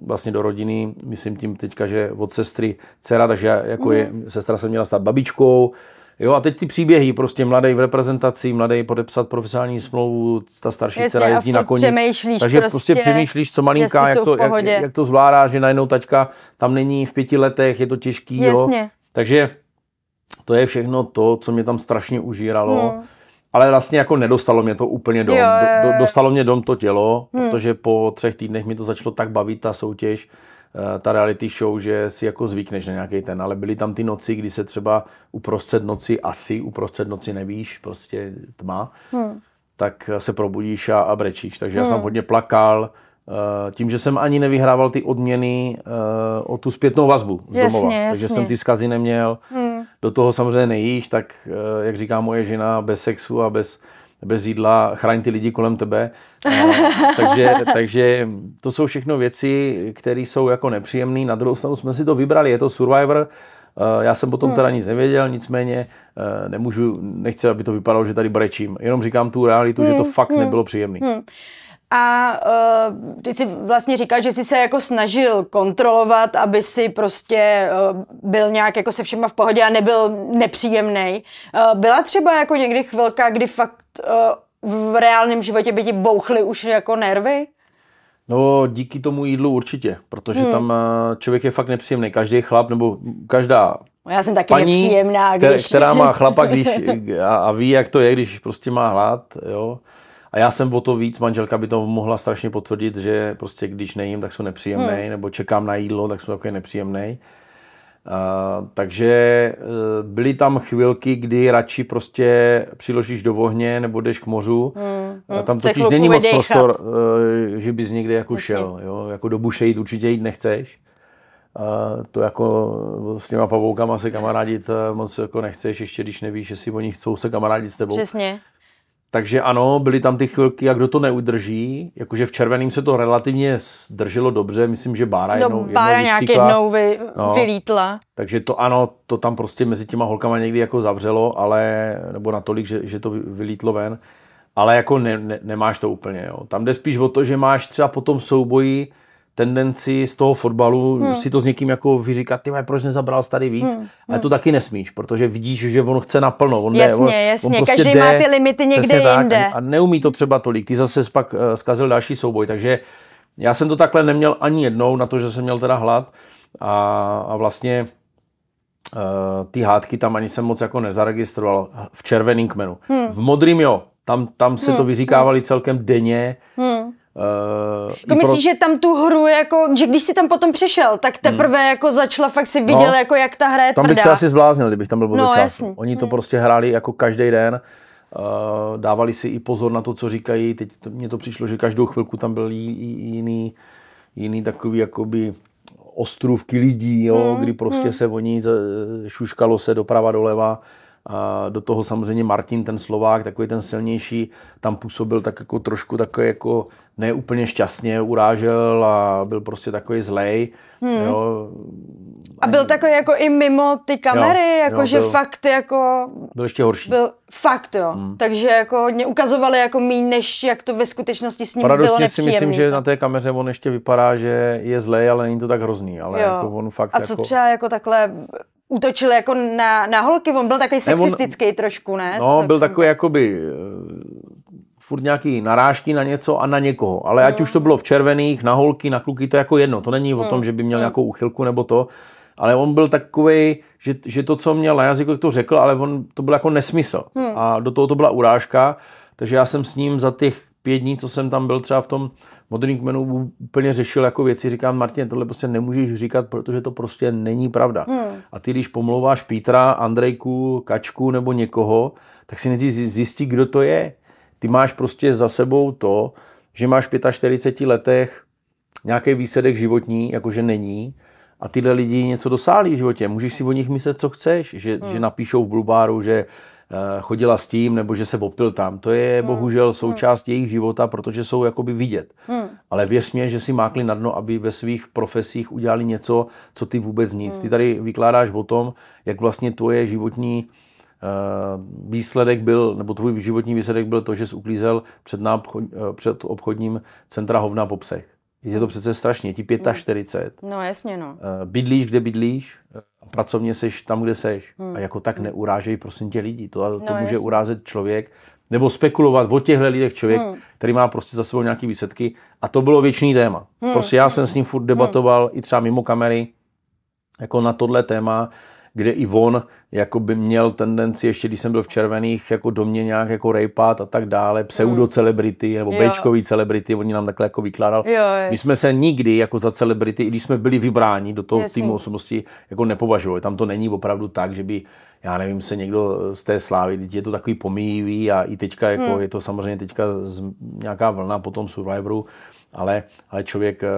vlastně do rodiny, myslím tím teďka, že od sestry dcera, takže jako je, sestra se měla stát babičkou, Jo, a teď ty příběhy, prostě mladý v reprezentaci, mladý podepsat profesionální smlouvu, ta starší Jasně, dcera jezdí na koni. Takže prostě, prostě, přemýšlíš, co malinká, jak to, jak, jak, to zvládá, že najednou tačka tam není v pěti letech, je to těžký. Jo. Jasně. Takže to je všechno to, co mě tam strašně užíralo. Hmm. Ale vlastně jako nedostalo mě to úplně dom. Jo, jo, jo. do, dostalo mě dom to tělo, Hmm. protože po třech týdnech mi to začalo tak bavit, ta soutěž, eh, ta reality show, že si jako zvykneš na nějaký ten. Ale byly tam ty noci, kdy se třeba uprostřed noci, asi uprostřed noci nevíš, prostě tma, Hmm. tak se probudíš a, a brečíš. Takže já jsem hodně plakal, tím, že jsem ani nevyhrával ty odměny eh, o tu zpětnou vazbu z Jasně, domova. jasně. Takže jsem ty vzkazy neměl. Hmm. Do toho samozřejmě nejíš, tak eh, jak říká moje žena, bez sexu a bez, bez jídla chraň ty lidi kolem tebe. Eh, takže, takže to jsou všechno věci, které jsou jako nepříjemné. Na druhou stranu jsme si to vybrali, je to Survivor, Eh, Já jsem potom teda nic nevěděl, nicméně eh, nemůžu, nechci, aby to vypadalo, že tady brečím. Jenom říkám tu realitu, že to fakt nebylo příjemné. A uh, ty si vlastně říkal, že jsi se jako snažil kontrolovat, aby si prostě uh, byl nějak jako se všema v pohodě a nebyl nepříjemný. Uh, byla třeba jako někdy chvilka, kdy fakt uh, v reálném životě by ti bouchly už jako nervy? No díky tomu jídlu určitě, protože tam eh, člověk je fakt nepříjemný. Každý chlap nebo každá No, Já jsem taky paní, nepříjemná, když... která má chlapa když, a, a ví, jak to je, když prostě má hlad. Jo. A já jsem o to víc, manželka by to mohla strašně potvrdit, že prostě když nejím, tak jsou nepříjemný, hmm. nebo čekám na jídlo, tak jsou takový nepříjemný. Uh, takže uh, byly tam chvilky, kdy radši prostě přiložíš do ohně nebo jdeš k mořu. hmm, A tam se totiž není moc prostor, uh, že bys někde jako Jasně. šel. Jo? Jako do buše jít určitě jít nechceš. Uh, to jako s těma pavoukama se kamarádit uh, moc jako nechceš, ještě když nevíš, jestli oni chcou se kamarádit s tebou. Přesně. Takže ano, byly tam ty chvilky, jak kdo to neudrží. Jakože v červeným se to relativně drželo dobře, myslím, že Bára jednou, No, Bára jednou nějak jednou vy, No. vylítla. Takže to ano, to tam prostě mezi těma holkama někdy jako zavřelo, ale, nebo natolik, že, že to vy- vylítlo ven, ale jako ne, ne, nemáš to úplně. Jo. Tam jde spíš o to, že máš třeba po tom souboji tendenci z toho fotbalu hmm. si to s někým jako vyříkat, ty proč nezabral tady víc, hmm. ale to taky nesmíš, protože vidíš, že on chce naplno. On Jasně, jde, on, jasně, on prostě každý má jde, ty limity někde tak, jinde. A, neumí to třeba tolik. Ty zase pak uh, zkazil další souboj, takže já jsem to takhle neměl ani jednou, na to, že jsem měl teda hlad a, a vlastně uh, ty hádky tam ani jsem moc jako nezaregistroval v červeným kmenu. Hmm. V modrým jo, tam, tam se to vyříkávali celkem denně. Hmm. Uh, Jako myslíš, že tam tu hru, jako, že když jsi tam potom přešel, tak teprve hmm. jako začala, fakt si viděl, No. jako jak ta hra je Tam tvrdá. bych se asi zbláznil, kdybych tam byl No, jasně. Oni to prostě hráli jako každý den. Uh, dávali si i pozor na to, co říkají. Teď to, mně to přišlo, že každou chvilku tam byl jí- jí- jiný, jiný takový jakoby ostrůvky lidí, jo, Hmm, kdy prostě se oni šuškalo se doprava doleva. A do toho samozřejmě Martin, ten Slovák, takový ten silnější, tam působil tak jako trošku takový jako neúplně šťastně, urážel a byl prostě takový zlej. Hmm. Jo. A byl takový jako i mimo ty kamery, Jo, jako jo, že byl. fakt jako Byl ještě horší. byl fakt jo. Hmm. Takže jako hodně ukazovali jako míň, než jak to ve skutečnosti s ním bylo Paradoxně si nepříjemný. myslím, že na té kameře on ještě vypadá, že je zlej, ale není to tak hrozný. Ale Jo. jako on fakt A co jako... třeba jako takhle útočil jako na, na holky, on byl takový on- sexistický trošku, ne? No, Co- byl takový jakoby eh, furt nějaký narážky na něco a na někoho. Ale ať už to bylo v červených, na holky, na kluky, to je jako jedno. To není o tom, že by měl nějakou uchylku nebo to. Ale on byl takový, že, že to, co měl na jazyku, to řekl, ale on to byl jako nesmysl. A do toho to byla urážka. Takže já jsem s ním za těch pět dní, co jsem tam byl třeba v tom moderním kmenu, úplně řešil jako věci. Říkám, Martin, tohle prostě nemůžeš říkat, protože to prostě není pravda. Hmm. A ty, když pomlouváš Pítra, Andrejku, Kačku nebo někoho, tak si nejdřív zjistí, kdo to je. Ty máš prostě za sebou to, že máš v 45 letech nějaký výsledek životní, jakože není, a tyhle lidi něco dosáhli v životě. Můžeš si o nich myslet, co chceš, že, hmm. že napíšou v Blubáru, že uh, chodila s tím, nebo že se popil tam. To je hmm. bohužel hmm. součást hmm. jejich života, protože jsou jakoby vidět. Hmm. Ale věř mě, že si mákli na dno, aby ve svých profesích udělali něco, co ty vůbec nic. Hmm. Ty tady vykládáš o tom, jak vlastně tvoje životní výsledek byl, nebo tvůj životní výsledek byl to, že jsi uklízel před, náobchod, uh, před obchodním centra hovna po psech. Je to přece strašně, ti 45. No jasně, no. Eh, bydlíš, kde bydlíš, a pracovně seš tam, kde seš. Hmm. A jako tak neurážej prosím tě lidi. To, to no, může jasně. urázet člověk, nebo spekulovat o těchto lidech člověk, hmm. který má prostě za sebou nějaké výsledky. A to bylo věčný téma. Hmm. Prostě já jsem s ním furt debatoval, hmm. i třeba mimo kamery, jako na tohle téma kde i on jako by měl tendenci, ještě když jsem byl v červených, jako do mě nějak jako rejpat a tak dále, pseudo-celebrity nebo bečkový celebrity, oni nám takhle jako vykládal. Jo, My jsme se nikdy jako za celebrity, i když jsme byli vybráni do toho Jasný. týmu osobnosti, jako nepovažovali. Tam to není opravdu tak, že by já nevím, se někdo z té slávy, je to takový pomíjivý a i teďka jako hmm. je to samozřejmě teďka nějaká vlna po tom Survivoru, ale, ale člověk, eh,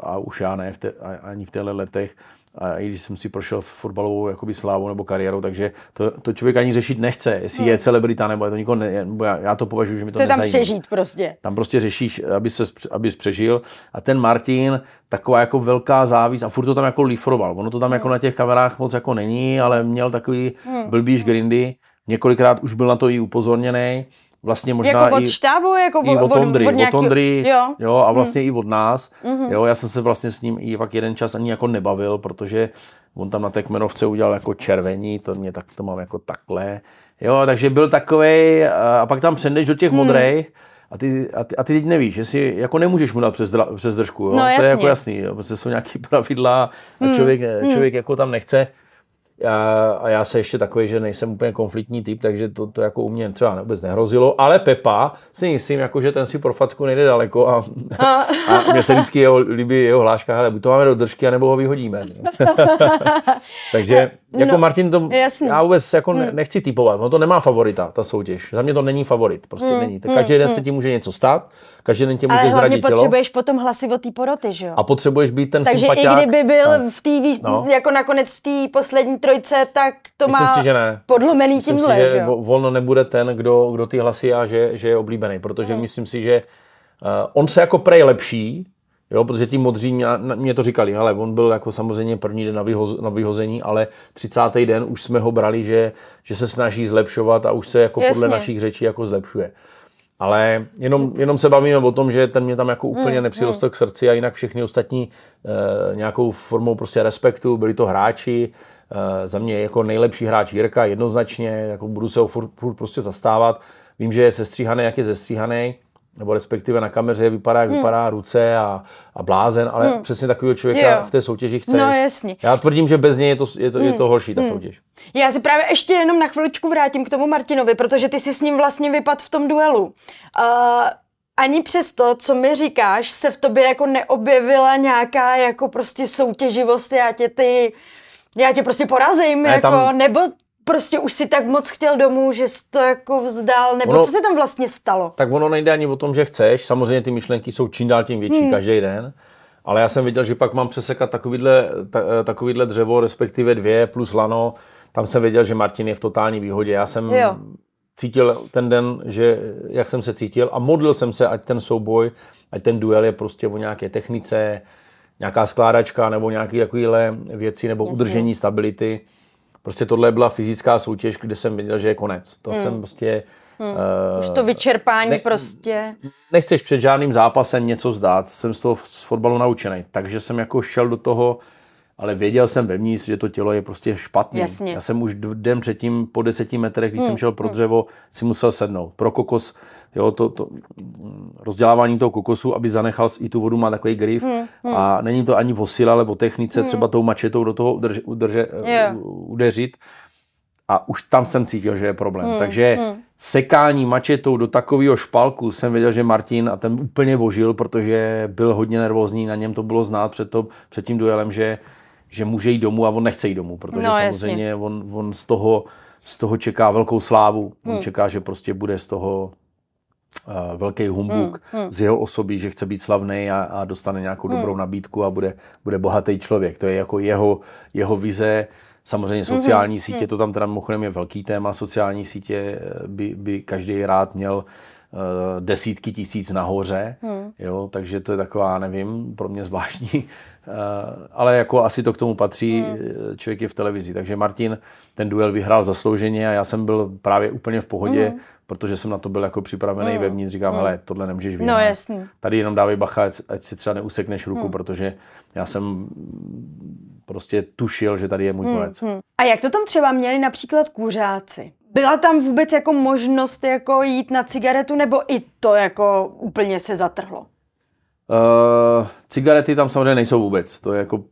a už já ne, v te, ani v těchto letech, a i když jsem si prošel fotbalovou jakoby slávou nebo kariérou, takže to, to člověk ani řešit nechce, jestli hmm. je celebrita nebo je to nikoho ne, nebo já, já to považuji, že mi to Chce tam přežít prostě. Tam prostě řešíš, aby se, abys přežil a ten Martin, taková jako velká závis a furt to tam jako lifroval. Ono to tam hmm. jako na těch kamerách moc jako není, ale měl takový hmm. blbýš grindy. Několikrát už byl na to i upozorněný vlastně možná jako od i, štábu, jako i od, Ondry, od, nějaký... od Ondry, jo. jo, a vlastně hmm. i od nás. Mm-hmm. Jo, já jsem se vlastně s ním i pak jeden čas ani jako nebavil, protože on tam na té kmenovce udělal jako červení, to mě tak to mám jako takhle. Jo, takže byl takový a pak tam přendeš do těch mm. modrej, a ty, a, ty, a ty teď nevíš, že si jako nemůžeš mu dát přes, přes držku. Jo? No, to je jako jasný, jo? protože jsou nějaký pravidla a hmm. člověk, mm. člověk jako tam nechce. Já, a já se ještě takový, že nejsem úplně konfliktní typ, takže to, to jako u mě třeba vůbec nehrozilo, ale Pepa si myslím, jako, že ten si pro facku nejde daleko a, a. a mě se vždycky jeho, líbí jeho hláška, ale buď to máme do držky, anebo ho vyhodíme. takže jako no, Martin, to jasný. já vůbec jako hmm. nechci typovat, no to nemá favorita, ta soutěž. Za mě to není favorit, prostě hmm. není. Tak každý hmm. den se ti může něco stát, každý den tě může Ale hlavně potřebuješ tělo. potom hlasy od té poroty, že jo? A potřebuješ být ten Takže sympatiák. i kdyby byl no. v té, no. jako nakonec v té poslední trojce, tak to Myslím má si, že ne. podlomený myslím tímhle, si, že, že Volno nebude ten, kdo, kdo ty hlasy a že, že je oblíbený, protože hmm. myslím si, že uh, on se jako prej lepší, Jo, protože ti modří mě, mě to říkali, ale on byl jako samozřejmě první den na, vyhoz, na vyhození, ale 30. den už jsme ho brali, že, že se snaží zlepšovat a už se jako Jasně. podle našich řečí jako zlepšuje. Ale jenom, jenom se bavíme o tom, že ten mě tam jako úplně hmm, nepřirostl hmm. k srdci a jinak všechny ostatní e, nějakou formou prostě respektu, byli to hráči, e, za mě jako nejlepší hráč Jirka jednoznačně, jako budu se ho furt, furt prostě zastávat. Vím, že je sestříhaný, jak je zestříhaný, nebo respektive na kameře vypadá, jak hmm. vypadá ruce a, a blázen, ale hmm. přesně takového člověka jo. v té soutěži chce. No jasně. Já tvrdím, že bez něj je to, je to, hmm. je to horší, ta hmm. soutěž. Já si právě ještě jenom na chviličku vrátím k tomu Martinovi, protože ty si s ním vlastně vypad v tom duelu. Uh, ani přes to, co mi říkáš, se v tobě jako neobjevila nějaká jako prostě soutěživost, já tě ty, já tě prostě porazím, ne, jako, tam... nebo prostě už si tak moc chtěl domů, že jsi to jako vzdal, nebo ono, co se tam vlastně stalo? Tak ono nejde ani o tom, že chceš, samozřejmě ty myšlenky jsou čím dál tím větší hmm. každý den, ale já jsem viděl, že pak mám přesekat takovýhle, ta, takovýhle dřevo, respektive dvě plus lano, tam jsem věděl, že Martin je v totální výhodě. Já jsem jo. cítil ten den, že jak jsem se cítil a modlil jsem se, ať ten souboj, ať ten duel je prostě o nějaké technice, nějaká skládačka nebo nějaké takovéhle věci nebo Jasně. udržení stability Prostě tohle byla fyzická soutěž, kde jsem viděl, že je konec. To hmm. jsem prostě... Hmm. Uh, Už to vyčerpání ne, prostě. Nechceš před žádným zápasem něco vzdát. Jsem z toho z fotbalu naučený. Takže jsem jako šel do toho, ale věděl jsem vevnitř, že to tělo je prostě špatné. Já jsem už den předtím po deseti metrech, když hmm. jsem šel pro hmm. dřevo, si musel sednout. Pro kokos jo, to, to rozdělávání toho kokosu, aby zanechal i tu vodu, má takový grif hmm, hmm. a není to ani o sile, ale o technice, hmm. třeba tou mačetou do toho udrže, udrže, yeah. udeřit. a už tam jsem cítil, že je problém. Hmm, Takže hmm. sekání mačetou do takového špalku jsem věděl, že Martin a ten úplně vožil, protože byl hodně nervózní, na něm to bylo znát před, to, před tím duelem, že, že může jít domů a on nechce jít domů, protože no, samozřejmě on, on z, toho, z toho čeká velkou slávu. On hmm. čeká, že prostě bude z toho uh, velký humbuk hmm, hmm. z jeho osoby, že chce být slavný a, a dostane nějakou hmm. dobrou nabídku a bude, bude bohatý člověk. To je jako jeho, jeho vize. Samozřejmě mhm, sociální mm-hmm. sítě, to tam teda mimochodem je velký téma, sociální sítě by, by každý rád měl uh, desítky tisíc nahoře, mm. jo, takže to je taková, nevím, pro mě zvláštní, uh, ale jako asi to k tomu patří, mm. člověk je v televizi, takže Martin ten duel vyhrál zaslouženě a já jsem byl právě úplně v pohodě, mm. protože jsem na to byl jako připravený mm. vevnitř, říkám, mm. hele, tohle nemůžeš vyhrát. No jasný. Tady jenom dávej bacha, ať, ať si třeba neusekneš ruku, mm. protože já jsem prostě tušil, že tady je můj hmm, konec. Hmm, hmm. A jak to tam třeba měli například kuřáci? Byla tam vůbec jako možnost jako jít na cigaretu, nebo i to jako úplně se zatrhlo? Uh, cigarety tam samozřejmě nejsou vůbec. To je jako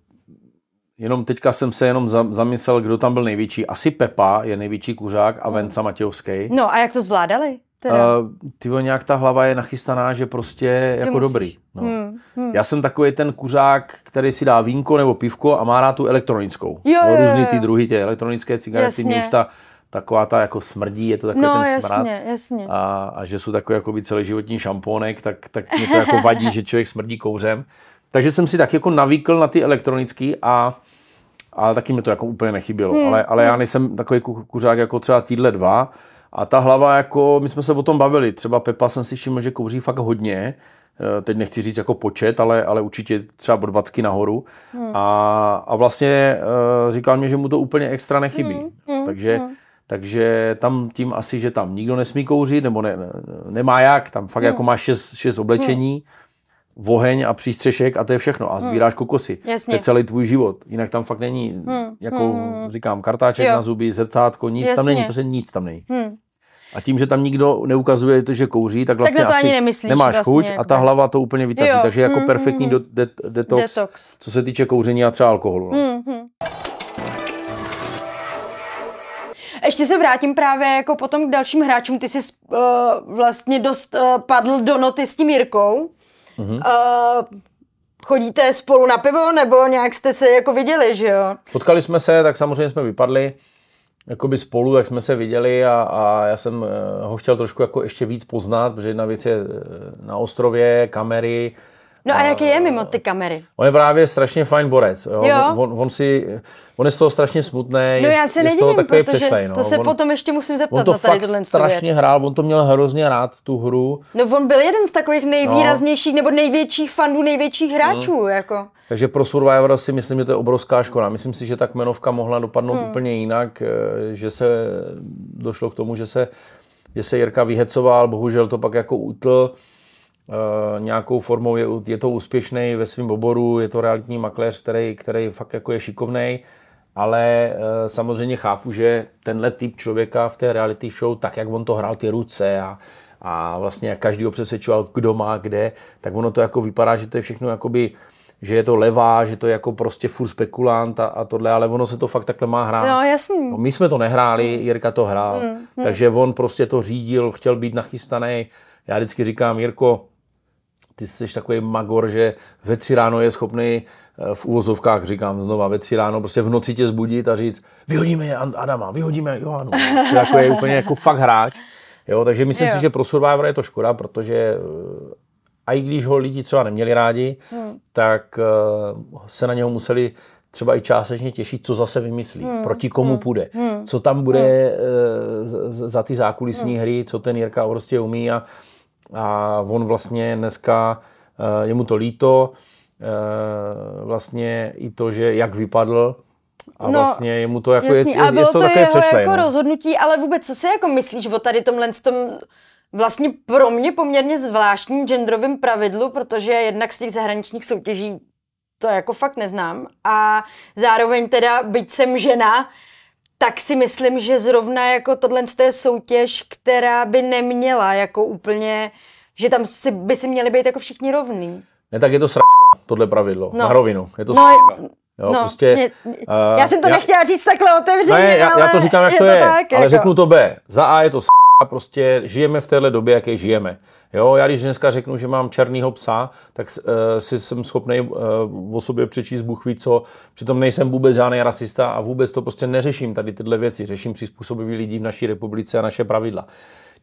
Jenom teďka jsem se jenom zamyslel, kdo tam byl největší. Asi Pepa je největší kuřák a hmm. Venca Matějovský. No a jak to zvládali? Teda. Uh, ty nějak ta hlava je nachystaná, že prostě že jako musíš. dobrý. No. Hmm, hmm. Já jsem takový ten kuřák, který si dá vínko nebo pivko a má rád tu elektronickou. Jo, no, jo, různý ty druhy, tě elektronické cigarety, mě už ta taková ta jako smrdí, je to takový no, ten smrad. Jasně, jasně. A, a že jsou takový jako celoživotní šampónek, tak, tak mě to jako vadí, že člověk smrdí kouřem. Takže jsem si tak jako navykl na ty elektronický a ale taky mi to jako úplně nechybělo. Hmm. Ale, ale já hmm. nejsem takový kuřák jako třeba týdle dva, a ta hlava, jako my jsme se o tom bavili, třeba Pepa jsem si všiml, že kouří fakt hodně, eh, teď nechci říct jako počet, ale, ale určitě třeba od 20 nahoru. Hmm. A, a vlastně uh, říkal mi, že mu to úplně extra nechybí. Hmm. Hmm. Takže, hmm. Takže tam tím asi, že tam nikdo nesmí kouřit, nebo ne, nemá jak, tam fakt hmm. jako má šest, šest oblečení, hmm oheň a přístřešek a to je všechno. A sbíráš hmm. kokosy. Jasně. To je celý tvůj život. Jinak tam fakt není, hmm. jako hmm. říkám, kartáček jo. na zuby, zrcátko, nic Jasně. tam není, prostě nic tam není. Hmm. A tím, že tam nikdo neukazuje to, že kouří, tak vlastně tak to asi nemyslíš, nemáš vlastně, chuť a ta ne. hlava to úplně vytratí. Takže jako hmm, perfektní hmm. de- de- detox, detox, co se týče kouření a třeba alkoholu. No. Hmm, hmm. Ještě se vrátím právě jako potom k dalším hráčům. Ty jsi uh, vlastně dost uh, padl do noty s tím Jirkou. Mm-hmm. Uh, chodíte spolu na pivo, nebo nějak jste se jako viděli, že jo? Potkali jsme se, tak samozřejmě jsme vypadli jakoby spolu, jak jsme se viděli a, a já jsem ho chtěl trošku jako ještě víc poznat, protože jedna věc je na ostrově, kamery, No a jaký je mimo ty kamery? On je právě strašně fajn borec. Jo? jo? On, on, si, on je z toho strašně smutný. No já se nedivím, protože přešlej, no. to se on, potom ještě musím zeptat on to na tady tohle strašně hrál, on to měl hrozně rád, tu hru. No on byl jeden z takových nejvýraznějších no. nebo největších fandů, největších hráčů. Hmm. Jako. Takže pro Survivor si myslím, že to je obrovská škoda. Myslím si, že ta kmenovka mohla dopadnout hmm. úplně jinak, eh, že se došlo k tomu, že se, že se Jirka vyhecoval, bohužel to pak jako utl nějakou formou je, je to úspěšný ve svém oboru, je to realitní makléř, který, který fakt jako je šikovný, ale uh, samozřejmě chápu, že tenhle typ člověka v té reality show, tak jak on to hrál ty ruce a, a vlastně jak každý ho přesvědčoval, kdo má kde, tak ono to jako vypadá, že to je všechno jakoby že je to levá, že to je jako prostě furt spekulant a, a tohle, ale ono se to fakt takhle má hrát. No, jasný. No, my jsme to nehráli, Jirka to hrál, mm, mm. takže on prostě to řídil, chtěl být nachystaný. Já vždycky říkám, Jirko, ty jsi takový magor, že ve tři ráno je schopný eh, v úvozovkách, říkám znova, ve tři ráno prostě v noci tě zbudit a říct, vyhodíme Adama, vyhodíme Johanu. jako je úplně jako fakt hráč. Jo, takže myslím jo. si, že pro Survivor je to škoda, protože eh, a i když ho lidi třeba neměli rádi, hmm. tak uh, se na něho museli třeba i částečně těšit, co zase vymyslí, hmm. proti komu hmm. půjde, hmm. co tam bude hmm. za ty zákulisní hmm. hry, co ten Jirka prostě umí a a on vlastně dneska, eh, je mu to líto, eh, vlastně i to, že jak vypadl, a no, vlastně je mu to jako jasný, je, je, a bylo je to, to jeho přešlej, jako no. rozhodnutí, ale vůbec co si jako myslíš o tady tomhle tom vlastně pro mě poměrně zvláštním genderovém pravidlu, protože jednak z těch zahraničních soutěží to jako fakt neznám a zároveň teda, byť jsem žena, tak si myslím, že zrovna jako tohle je soutěž, která by neměla jako úplně, že tam si, by si měli být jako všichni rovní. Ne, tak je to sračka, tohle pravidlo, no. na rovinu. Je to no, sračka. Jo, No, prostě, mě- eh, Já jsem to nechtěla říct takhle otevřeně, ne, já, ale já to říkám, jak je to je, tak, ale jako. řeknu to B. Za A je to s***, a prostě žijeme v téhle době, jaké žijeme. Jo, já když dneska řeknu, že mám černýho psa, tak uh, si jsem schopný uh, o sobě přečíst Bůh ví co, přitom nejsem vůbec žádný rasista a vůbec to prostě neřeším tady tyhle věci, řeším přizpůsobivý lidí v naší republice a naše pravidla.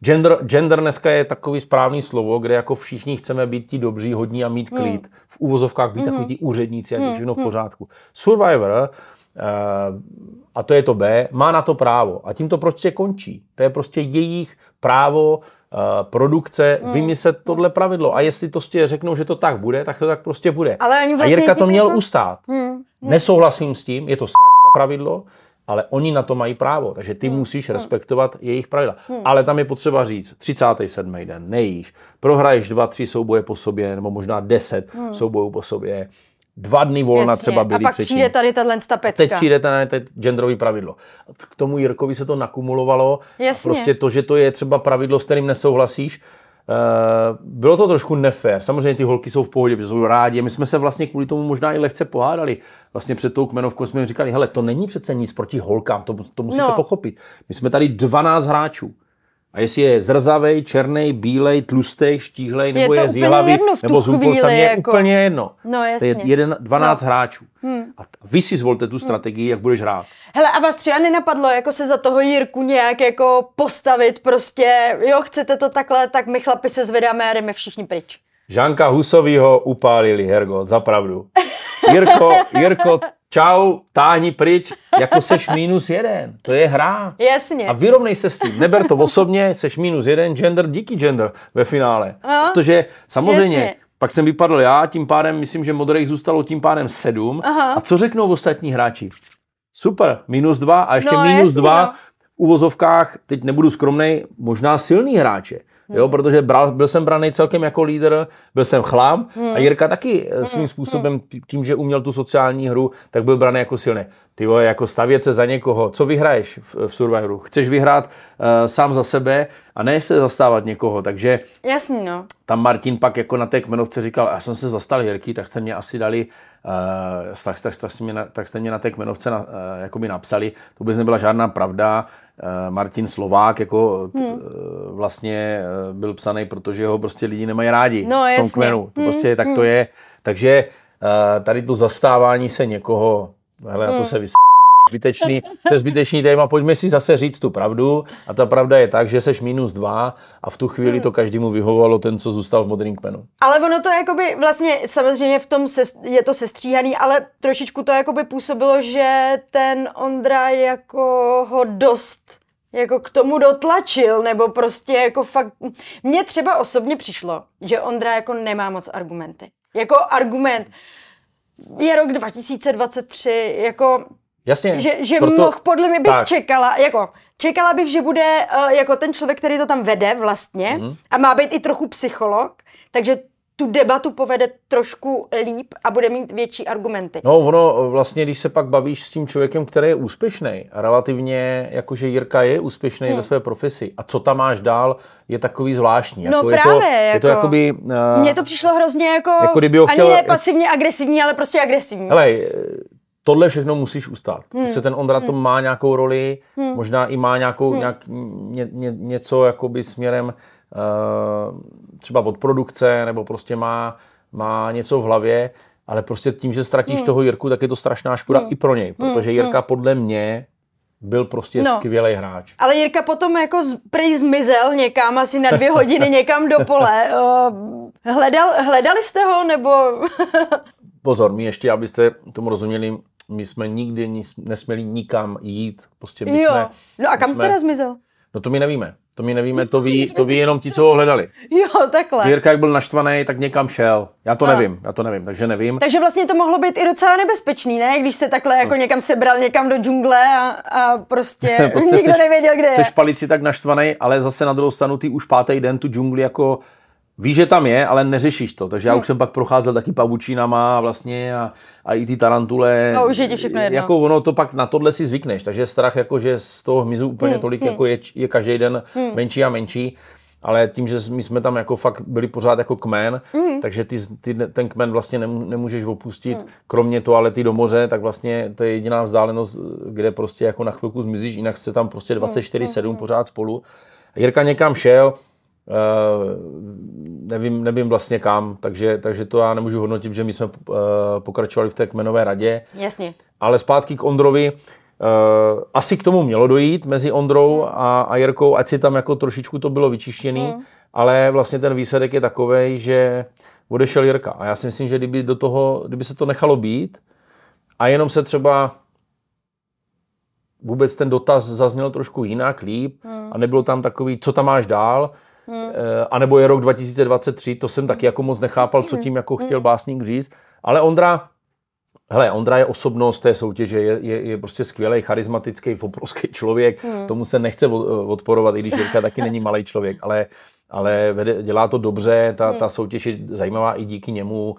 Gender, gender dneska je takový správný slovo, kde jako všichni chceme být ti dobří, hodní a mít klid. V úvozovkách být takový ti úředníci a je všechno v pořádku. Survivor, a to je to B, má na to právo. A tím to prostě končí. To je prostě jejich právo eh, produkce vymyslet tohle pravidlo. A jestli to prostě řeknou, že to tak bude, tak to tak prostě bude. Ale oni a vlastně Jirka to měl jako- ustát. Hmm. Nesouhlasím s tím, je to sračka pravidlo, ale oni na to mají právo, takže ty Hmm. musíš respektovat jejich pravidla. Ale tam je potřeba říct, 37. den, nejíš, prohraješ dva, tři souboje po sobě, nebo možná deset soubojů po sobě, dva dny volna. Jasně. třeba byly A pak předtím. přijde tady tahle ta Teď pecka. přijde ten genderový pravidlo. K tomu Jirkovi se to nakumulovalo. Jasně. A prostě to, že to je třeba pravidlo, s kterým nesouhlasíš, Uh, bylo to trošku nefér. Samozřejmě ty holky jsou v pohodě, protože jsou rádi. My jsme se vlastně kvůli tomu možná i lehce pohádali. Vlastně před tou kmenovkou jsme jim říkali, hele, to není přece nic proti holkám, to, to musíte No. pochopit. My jsme tady 12 hráčů. A jestli je zrzavej, černý, bílej, tlustej, štíhlej, nebo to je, z Jihlavy, nebo z mě je jako. úplně jedno. No, To je jasně. jeden, 12 No. hráčů. A t- vy si zvolte tu strategii, jak budeš hrát. Hele, a vás třeba nenapadlo jako se za toho Jirku nějak jako postavit prostě, jo, chcete to takhle, tak my chlapi se zvedáme a jdeme všichni pryč. Žanka Husovýho upálili, Hergo, za pravdu. Jirko, Jirko, čau, táhni pryč, jako seš minus jeden. To je hra. Jasně. A vyrovnej se s tím. Neber to osobně, seš minus jeden, gender, díky gender ve finále. Aha. Protože samozřejmě, Jasně. pak jsem vypadl já, tím pádem, myslím, že modrých zůstalo tím pádem sedm. Aha. A co řeknou ostatní hráči? Super, minus dva a ještě No, minus jasně, dva no. v uvozovkách, teď nebudu skromnej, možná silný hráče. Hmm. Jo, protože bral, byl jsem braný celkem jako lídr, byl jsem chlám Hmm. a Jirka taky eh, svým způsobem tí- tím, že uměl tu sociální hru, tak byl braný jako silný. Ty vole, jako stavět se za někoho, co vyhraješ v, v Survivoru? Chceš vyhrát uh, sám za sebe a ne se zastávat někoho, takže Jasný, no. tam Martin pak jako na té kmenovce říkal, já jsem se zastal Jirky, tak jste mě asi dali, uh, tak, tak, tak, jste mě na, tak jste mě na té kmenovce na, uh, jakoby napsali, to vůbec nebyla žádná pravda. Uh, Martin Slovák jako t, uh, vlastně uh, byl psaný, protože ho prostě lidi nemají rádi No, v tom kmenu. To Hmm, prostě tak to je. Takže tady to zastávání se někoho, hele, na to se vys zbytečný, to je zbytečný téma, pojďme si zase říct tu pravdu a ta pravda je tak, že seš minus dva a v tu chvíli to každému vyhovovalo ten, co zůstal v modrým kmenu. Ale ono to jakoby vlastně samozřejmě v tom se, je to sestříhaný, ale trošičku to jakoby působilo, že ten Ondra jako ho dost jako k tomu dotlačil, nebo prostě jako fakt, mně třeba osobně přišlo, že Ondra jako nemá moc argumenty. Jako argument, je rok 2023, jako Jasně. že, že proto- mohl, podle mě bych tak. čekala, jako čekala bych, že bude uh, jako ten člověk, který to tam vede vlastně Mhm. a má být i trochu psycholog, takže tu debatu povede trošku líp a bude mít větší argumenty. No ono vlastně, když se pak bavíš s tím člověkem, který je úspěšný, relativně, jakože Jirka je úspěšný ve své profesi a co tam máš dál, je takový zvláštní. Hmm. No jako právě, je to, je to jako- jakoby, uh, Mně to přišlo hrozně jako, Jako kdyby ho chtěl- ani ne pasivně agresivní, ale prostě agresivní. Hele, eh, tohle všechno musíš ustát. Hmm. Prostě ten Ondra to má nějakou roli, možná i má nějakou, Hmm. nějak, ně, ně, něco jakoby směrem uh, třeba od produkce, nebo prostě má, má něco v hlavě, ale prostě tím, že ztratíš Hmm. toho Jirku, tak je to strašná škoda i pro něj, protože Jirka podle mě byl prostě No. skvělý hráč. Ale Jirka potom jako z, prej zmizel někam, asi na dvě hodiny někam do pole. Uh, hledal, hledali jste ho, nebo... Pozor, my ještě, abyste tomu rozuměli, my jsme nikdy nic, nesměli nikam jít. Prostě my jo. jsme, no a kam jsme, teda zmizel? No to my nevíme. To my nevíme, to ví, to ví jenom ti, co ho hledali. Jo, takhle. Jirka, jak byl naštvaný, tak někam šel. Já to A. nevím, já to nevím, takže nevím. Takže vlastně to mohlo být i docela nebezpečný, ne? Když se takhle jako někam sebral někam do džungle a, a prostě, Prostě nikdo seš- nevěděl, kde je. Seš palici tak naštvaný, ale zase na druhou stranu ty už pátý den tu džungli jako Víš, že tam je, ale neřešíš to. Takže já Hm. už jsem pak procházel taky pavučinama vlastně a, a i ty tarantule. No, už je ti všechno jedno. Jako ono to pak na tohle si zvykneš, takže strach jako, že z toho hmyzu úplně Hm, tolik hm. jako je, je každý den menší a menší. ale tím, že my jsme tam jako fakt byli pořád jako kmen, mm. takže ty, ty, ten kmen vlastně nemůžeš opustit, mm. kromě toalety do moře, tak vlastně to je jediná vzdálenost, kde prostě jako na chvilku zmizíš, jinak se tam prostě 24-7 mm. pořád spolu. Jirka někam šel, nevím, nevím vlastně kam, takže, takže to já nemůžu hodnotit, že my jsme uh, pokračovali v té kmenové radě. Jasně. Ale zpátky k Ondrovi, Uh, asi k tomu mělo dojít mezi Ondrou hmm. a, a Jirkou, ať si tam jako trošičku to bylo vyčištěný, hmm. ale vlastně ten výsledek je takový, že odešel Jirka. A já si myslím, že kdyby do toho, kdyby se to nechalo být a jenom se třeba vůbec ten dotaz zazněl trošku jinak, líp hmm. a nebylo tam takový, co tam máš dál, hmm. uh, anebo je rok 2023, to jsem taky jako moc nechápal, co hmm. tím jako chtěl hmm. básník říct, ale Ondra Hele, Ondra je osobnost té soutěže, je, je, je prostě skvělý, charismatický, obrovský člověk, hmm. tomu se nechce odporovat, i když Jirka taky není malý člověk, ale, ale vede, dělá to dobře, ta, hmm. ta soutěž je zajímavá i díky němu, uh,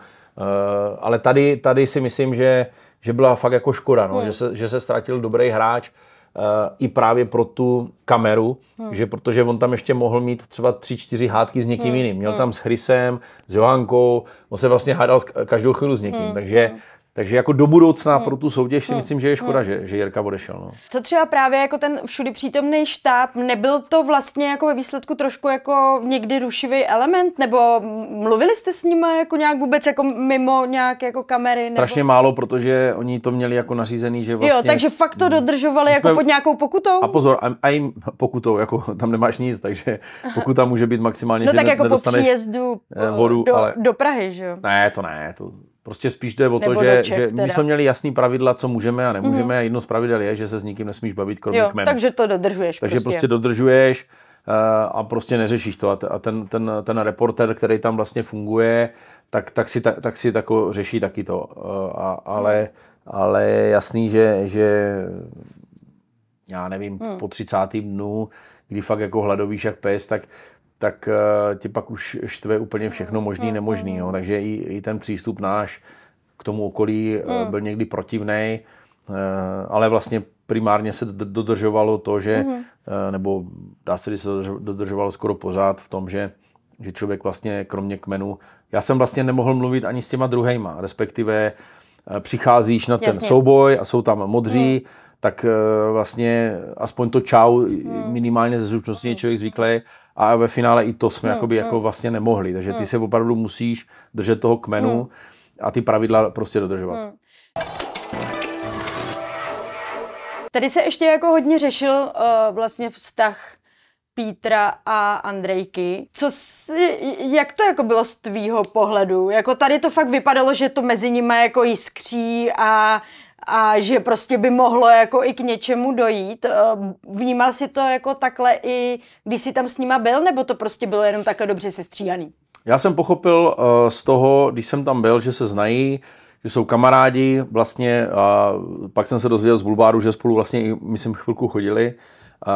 ale tady, tady si myslím, že, že byla fakt jako škoda, no, hmm. že, se, že se ztratil dobrý hráč, Uh, i právě pro tu kameru, hmm. že protože on tam ještě mohl mít třeba tři, čtyři hádky s někým hmm. jiným. Měl hmm. tam s Chrisem, s Johankou, on se vlastně hádal každou chvíli s někým, hmm. takže hmm. Takže jako do budoucna hmm. pro tu soutěž si hmm. myslím, že je škoda, hmm. že, že Jirka odešel. No. Co třeba právě jako ten všudy přítomný štáb, nebyl to vlastně jako ve výsledku trošku jako někdy rušivý element? Nebo mluvili jste s nimi jako nějak vůbec jako mimo nějaké jako kamery? Strašně nebo... málo, protože oni to měli jako nařízený, že vlastně... Jo, takže fakt to dodržovali jako pod nějakou pokutou? A pozor, a, a jim pokutou, jako tam nemáš nic, takže pokuta může být maximálně, No tak jako po příjezdu vodu, do, ale... do Prahy, že jo? Ne, to ne, to Prostě spíš jde o to, že, Čech, že my jsme měli jasný pravidla, co můžeme a nemůžeme mm. a jedno z pravidel je, že se s nikým nesmíš bavit, kromě jo, takže to dodržuješ Takže prostě, prostě dodržuješ uh, a prostě neřešíš to. A ten, ten, ten reporter, který tam vlastně funguje, tak, tak, si, tak, tak si tako řeší taky to. Uh, a, ale, ale je jasný, že, že já nevím, mm. po 30. dnu, kdy fakt jako hladovíš jak pes, tak tak uh, tě pak už štve úplně všechno možný, nemožný. No. Takže i, i ten přístup náš k tomu okolí uh, byl někdy protivný, uh, ale vlastně primárně se dodržovalo to, že, uh, nebo dá se, že se dodržovalo skoro pořád v tom, že, že člověk vlastně kromě kmenu, já jsem vlastně nemohl mluvit ani s těma druhejma, respektive přicházíš na ten Jasně. souboj a jsou tam modří, mm. Tak vlastně aspoň to čau mm. minimálně ze zručnosti je člověk zvyklý a ve finále i to jsme hmm, jakoby, hmm. jako vlastně nemohli. Takže ty hmm. se opravdu musíš držet toho kmenu hmm. a ty pravidla prostě dodržovat. Hmm. Tady se ještě jako hodně řešil uh, vlastně vztah Pítra a Andrejky. Co si, jak to jako bylo z tvýho pohledu? Jako tady to fakt vypadalo, že to mezi nimi jako jiskří a a že prostě by mohlo jako i k něčemu dojít. Eh, vnímal si to jako takhle i když jsi tam s nima byl, nebo to prostě bylo jenom takhle dobře sestříhaný? Já jsem pochopil uh, z toho, když jsem tam byl, že se znají, že jsou kamarádi vlastně a pak jsem se dozvěděl z Bulbáru, že spolu vlastně i, myslím, chvilku chodili, uh,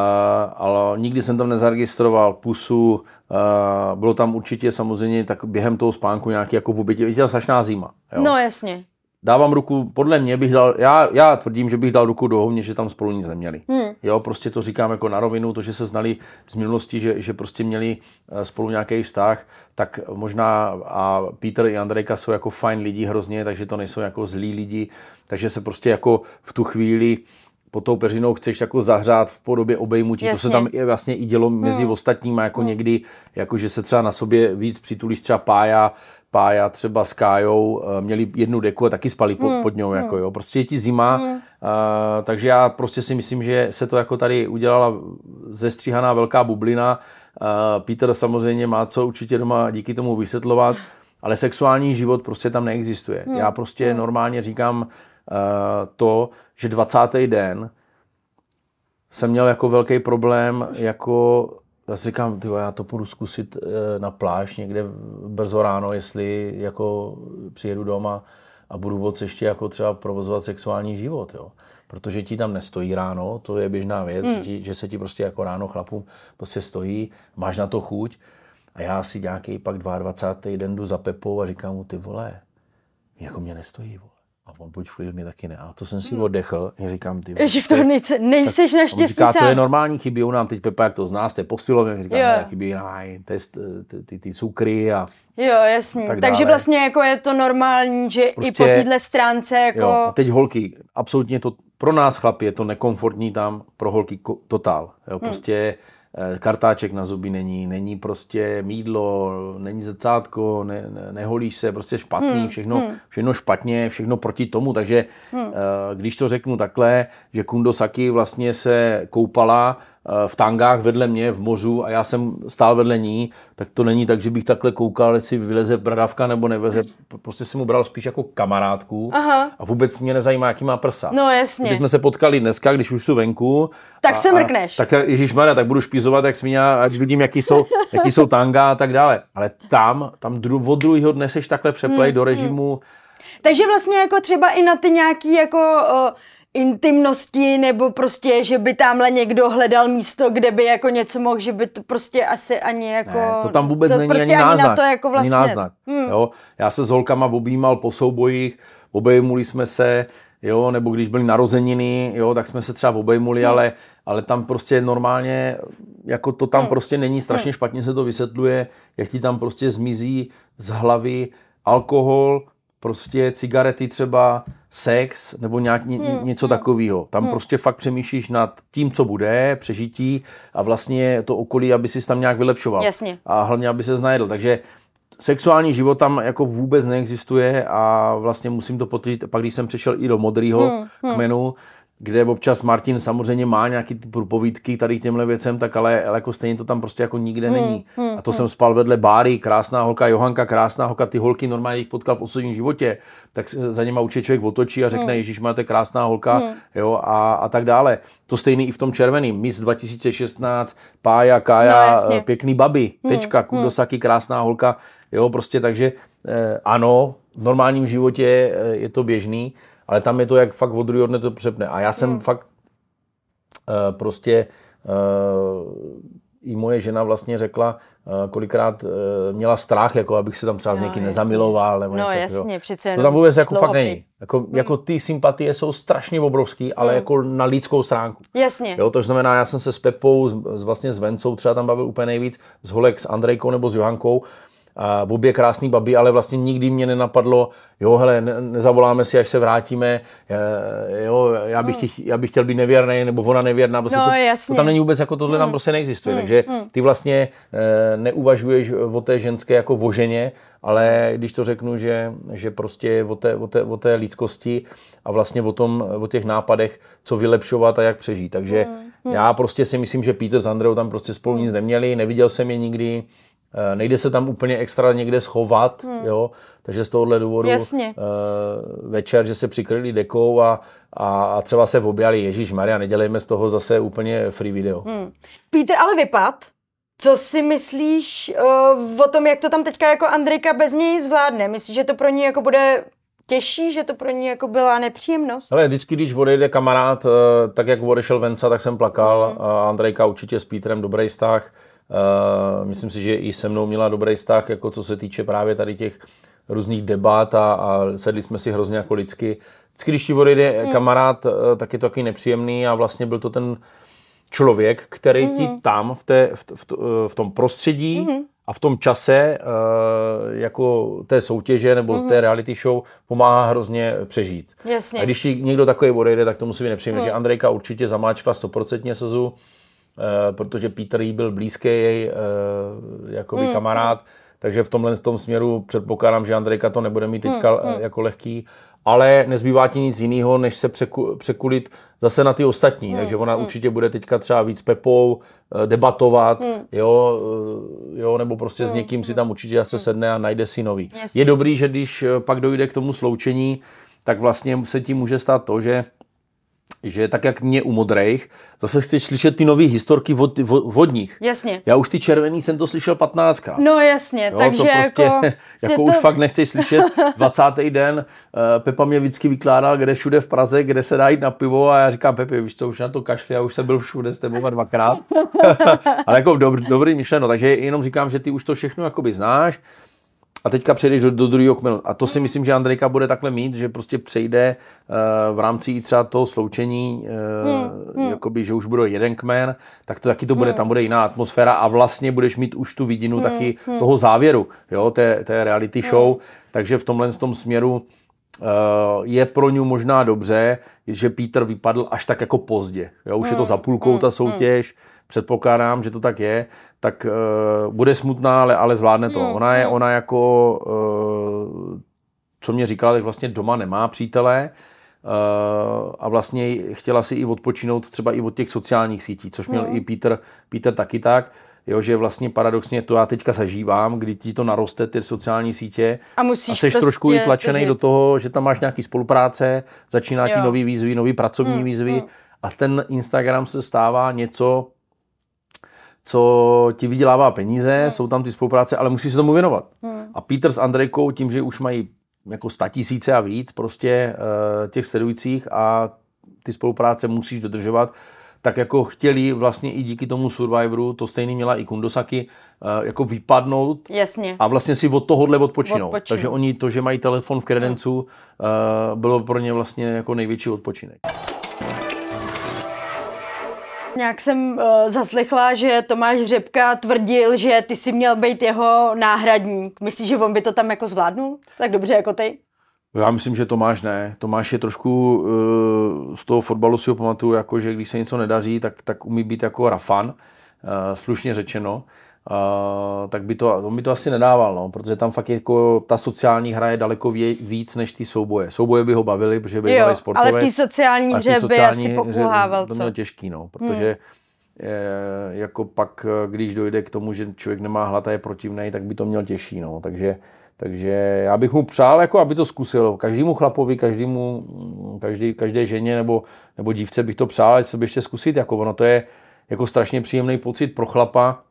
ale nikdy jsem tam nezaregistroval pusu, uh, bylo tam určitě samozřejmě tak během toho spánku nějaký jako v obětě, viděl strašná zima. Jo. No jasně dávám ruku, podle mě bych dal, já, já tvrdím, že bych dal ruku do ohně, že tam spolu nic neměli. Hmm. Jo, prostě to říkám jako na rovinu, to, že se znali z minulosti, že, že prostě měli eh, spolu nějaký vztah, tak možná a Peter i Andrejka jsou jako fajn lidi hrozně, takže to nejsou jako zlí lidi, takže se prostě jako v tu chvíli pod tou peřinou chceš jako zahřát v podobě obejmutí. Jasně. To se tam je vlastně i dělo mezi hmm. ostatníma, jako hmm. někdy, jako že se třeba na sobě víc přitulíš třeba Pája, Pája třeba s Kájou eh, měli jednu deku a taky spali pod, hmm. pod ňou, jako jo. Prostě je ti zima, hmm. uh, takže já prostě si myslím, že se to jako tady udělala zestříhaná velká bublina. Uh, Peter samozřejmě má co určitě doma díky tomu vysvětlovat, ale sexuální život prostě tam neexistuje. Hmm. Já prostě hmm. normálně říkám uh, to, že 20. den jsem měl jako velký problém jako já si říkám, tyjo, já to půjdu zkusit eh, na pláž někde brzo ráno, jestli jako přijedu doma a budu moc ještě jako třeba provozovat sexuální život, jo. Protože ti tam nestojí ráno, to je běžná věc, hmm. že, že se ti prostě jako ráno chlapům prostě stojí, máš na to chuť a já si nějaký pak 22. den jdu za Pepou a říkám mu, ty vole, jako mě nestojí, vole. A on buď mě taky ne. A to jsem si oddechl. Já říkám, ty. Že v tom nejsi, nejseš naštěstí říká, sám. to je normální, chybí nám teď Pepa, jak to zná, jste posilovně. Říká, ne, chybí nám test, ty, ty, ty cukry a Jo, jasně. Tak Takže vlastně jako je to normální, že prostě, i po téhle stránce jako... Jo, a teď holky, absolutně to, pro nás chlapi je to nekomfortní tam, pro holky totál. Jo, hmm. prostě hmm kartáček na zuby není, není prostě mídlo, není zrcátko, ne, ne, neholíš se, prostě špatný, hmm, všechno, hmm. všechno špatně, všechno proti tomu, takže hmm. když to řeknu takhle, že Kundosaki vlastně se koupala Eh, v tangách vedle mě v mořu a já jsem stál vedle ní, tak to není tak, že bych takhle koukal, jestli vyleze bradavka nebo nevyleze. Prostě jsem mu bral spíš jako kamarádku Aha. a vůbec mě nezajímá, jaký má prsa. No jasně. Když jsme se potkali dneska, když už jsou venku. Tak a, se mrkneš. A, tak Ježíš tak budu špízovat, jak směňa, ať vidím, jaký jsou, jaký jsou tanga a tak dále. Ale tam, tam dru, od druhého dne seš takhle přeplej hmm, do režimu. Hmm. Takže vlastně jako třeba i na ty nějaký jako uh, intimnosti, nebo prostě, že by tamhle někdo hledal místo, kde by jako něco mohl, že by to prostě asi ani jako... Ne, to tam vůbec to není prostě ani, ani náznak. na to jako vlastně... Ani náznak, hmm. jo? Já se s holkama objímal po soubojích, obejmuli jsme se, jo, nebo když byly narozeniny, jo, tak jsme se třeba obejmuli, hmm. ale, ale tam prostě normálně, jako to tam hmm. prostě není, strašně hmm. špatně se to vysvětluje, jak ti tam prostě zmizí z hlavy alkohol, prostě cigarety třeba, sex nebo nějak ně, hmm. něco hmm. takového. Tam hmm. prostě fakt přemýšlíš nad tím, co bude, přežití a vlastně to okolí, aby si tam nějak vylepšoval. Jasně. A hlavně, aby se znajedl. Takže sexuální život tam jako vůbec neexistuje a vlastně musím to potvrdit, pak když jsem přešel i do modrého hmm. hmm. Kde občas Martin samozřejmě má nějaký ty povídky tady těmhle věcem, tak ale, ale jako stejně to tam prostě jako nikde hmm, není. Hmm, a to hmm. jsem spal vedle Báry, krásná holka, Johanka, krásná holka, ty holky normálně jich potkal v osobním životě, tak za něma určitě člověk otočí a řekne, hmm. Ježíš, máte krásná holka, hmm. jo, a, a tak dále. To stejný i v tom červeným. Miss 2016, Pája, Kája, no, pěkný baby, hmm. tečka, hmm. Kudosaki, krásná holka, jo, prostě takže eh, ano, v normálním životě eh, je to běžný, ale tam je to jak fakt od druhého dne to přepne. A já jsem hmm. fakt uh, prostě uh, i moje žena vlastně řekla, uh, kolikrát uh, měla strach, jako abych se tam třeba no, s někým nezamiloval. Nebo no něco, jasně, přece To tam vůbec jako fakt není. Jako, hmm. jako ty sympatie jsou strašně obrovský, ale hmm. jako na lidskou stránku. Jasně. Jo, to znamená, já jsem se s Pepou, s, vlastně s Vencou třeba tam bavil úplně nejvíc, s Holek, s Andrejkou nebo s Johankou a obě krásný babi, ale vlastně nikdy mě nenapadlo, jo, hele, ne, nezavoláme si, až se vrátíme, jo, já bych, hmm. chtěl, já bych chtěl být nevěrný, nebo ona nevěrná, prostě no, to, jasně. to, tam není vůbec, jako tohle hmm. tam prostě neexistuje, hmm. takže hmm. ty vlastně e, neuvažuješ o té ženské jako o ženě, ale když to řeknu, že, že prostě o té, o, té, o té lidskosti a vlastně o, tom, o těch nápadech, co vylepšovat a jak přežít, takže hmm. Já prostě si myslím, že Peter s Andreou tam prostě spolu hmm. nic neměli, neviděl jsem je nikdy, Eh, nejde se tam úplně extra někde schovat, hmm. jo, takže z tohohle důvodu Jasně. Uh, večer, že se přikryli dekou a, a, a třeba se objali Ježíš Maria, nedělejme z toho zase úplně free video. Hmm. Peter ale vypad. Co si myslíš uh, o tom, jak to tam teďka jako Andrejka bez něj zvládne? Myslíš, že to pro ní jako bude těžší, že to pro ní jako byla nepříjemnost? Ale vždycky, když odejde kamarád, tak jak odešel Venca, tak jsem plakal. Hmm. Andrejka určitě s Petrem dobrý vztah. Uh, myslím si, že i se mnou měla dobrý vztah, jako co se týče právě tady těch různých debat a, a sedli jsme si hrozně jako lidsky. Vždycky, když ti odejde hmm. kamarád, uh, tak je to taky nepříjemný a vlastně byl to ten člověk, který hmm. ti tam v, té, v, v, v tom prostředí hmm. a v tom čase jako té soutěže nebo hmm. té reality show pomáhá hrozně přežít. Jasně. A když ti někdo takový odejde, tak to musí být nepříjemné. Hmm. Že Andrejka určitě zamáčkla 100% sezu. Eh, protože Peter jí byl blízký jej eh, jakoby mm, kamarád, mm. takže v tomhle tom směru předpokládám, že Andrejka to nebude mít teďka mm, mm. jako lehký, ale nezbývá ti nic jiného, než se překu, překulit zase na ty ostatní, mm, takže ona mm. určitě bude teďka třeba víc Pepou, debatovat, mm. jo, jo, nebo prostě mm, s někým si tam určitě zase mm. sedne a najde si nový. Jasně. Je dobrý, že když pak dojde k tomu sloučení, tak vlastně se ti může stát to, že že tak jak mě u modrých, zase chceš slyšet ty nové historky od, od, od nich. Jasně. Já už ty červený jsem to slyšel 15 No jasně, jo, takže to prostě, jako... jako to... už fakt nechceš slyšet 20. den. Uh, Pepa mě vždycky vykládal, kde všude v Praze, kde se dá jít na pivo a já říkám, Pepi, víš to už na to kašli, já už jsem byl všude s tebou dvakrát. Ale jako dobrý, dobrý myšleno, takže jenom říkám, že ty už to všechno jakoby znáš a teďka přejdeš do, do druhého kmenu. A to si myslím, že Andrejka bude takhle mít, že prostě přejde uh, v rámci třeba toho sloučení, uh, hmm, hmm. jakoby, že už bude jeden kmen, tak to taky to bude, hmm. tam bude jiná atmosféra a vlastně budeš mít už tu vidinu hmm, taky hmm. toho závěru, jo, té, té reality show. Hmm. Takže v tomhle tom směru uh, je pro ňu možná dobře, že Peter vypadl až tak jako pozdě. Jo, už hmm, je to za půlkou hmm, ta soutěž, hmm předpokládám, že to tak je, tak uh, bude smutná, ale, ale zvládne to. Ona je, ona jako, uh, co mě říkala, tak vlastně doma nemá přítele uh, a vlastně chtěla si i odpočinout třeba i od těch sociálních sítí, což měl hmm. i Peter, Peter taky tak. Jo, že vlastně paradoxně to já teďka zažívám, kdy ti to naroste, ty sociální sítě. A musíš a jsi prostě trošku i tlačený do toho, že tam máš nějaký spolupráce, začíná ti nový výzvy, nový pracovní hmm, výzvy hmm. a ten Instagram se stává něco, co ti vydělává peníze, hmm. jsou tam ty spolupráce, ale musíš se tomu věnovat. Hmm. A Peter s Andrejkou tím, že už mají jako tisíce a víc prostě uh, těch sledujících a ty spolupráce musíš dodržovat, tak jako chtěli vlastně i díky tomu Survivoru, to stejný měla i Kundosaki, uh, jako vypadnout Jasně. a vlastně si od tohohle odpočinout. Odpočinu. Takže oni to, že mají telefon v kredencu, uh, bylo pro ně vlastně jako největší odpočinek. Nějak jsem uh, zaslechla, že Tomáš Řepka tvrdil, že ty si měl být jeho náhradník. Myslíš, že on by to tam jako zvládnul? Tak dobře jako ty? Já myslím, že Tomáš ne. Tomáš je trošku uh, z toho fotbalu si ho pamatuju, jako, že když se něco nedaří, tak, tak umí být jako rafan, uh, slušně řečeno uh, tak by to, on by to asi nedával, no, protože tam fakt jako ta sociální hra je daleko vě, víc než ty souboje. Souboje by ho bavili, protože by byli sportovec. ale v té sociální hře by asi pokulhával, To bylo těžký, no, protože hmm. je, jako pak, když dojde k tomu, že člověk nemá hlad a je protivný, tak by to měl těžší, no, takže takže já bych mu přál, jako aby to zkusil. Každému chlapovi, každému, každý, každé ženě nebo, nebo dívce bych to přál, ať se by ještě zkusit. Jako ono to je jako strašně příjemný pocit pro chlapa,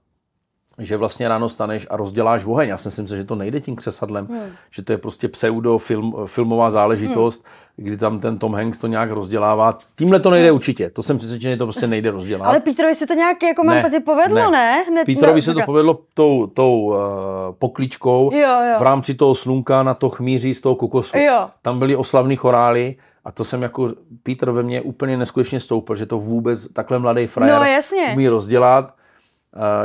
že vlastně ráno staneš a rozděláš oheň. Já si myslím, že to nejde tím křesadlem, hmm. že to je prostě pseudo film, filmová záležitost, hmm. kdy tam ten Tom Hanks to nějak rozdělává. Tímhle to nejde hmm. určitě. To jsem přesvědčený, to prostě nejde rozdělat. Ale Petrovi se to nějak jako mám ne, povedlo, ne? ne? Hned Petrovi se to povedlo tou, tou uh, pokličkou jo, jo. v rámci toho slunka na to chmíří z toho kokosu. Jo. Tam byly oslavní chorály a to jsem jako, Petr ve mně úplně neskutečně stoupil, že to vůbec takhle mladý frajer no, jasně. umí rozdělat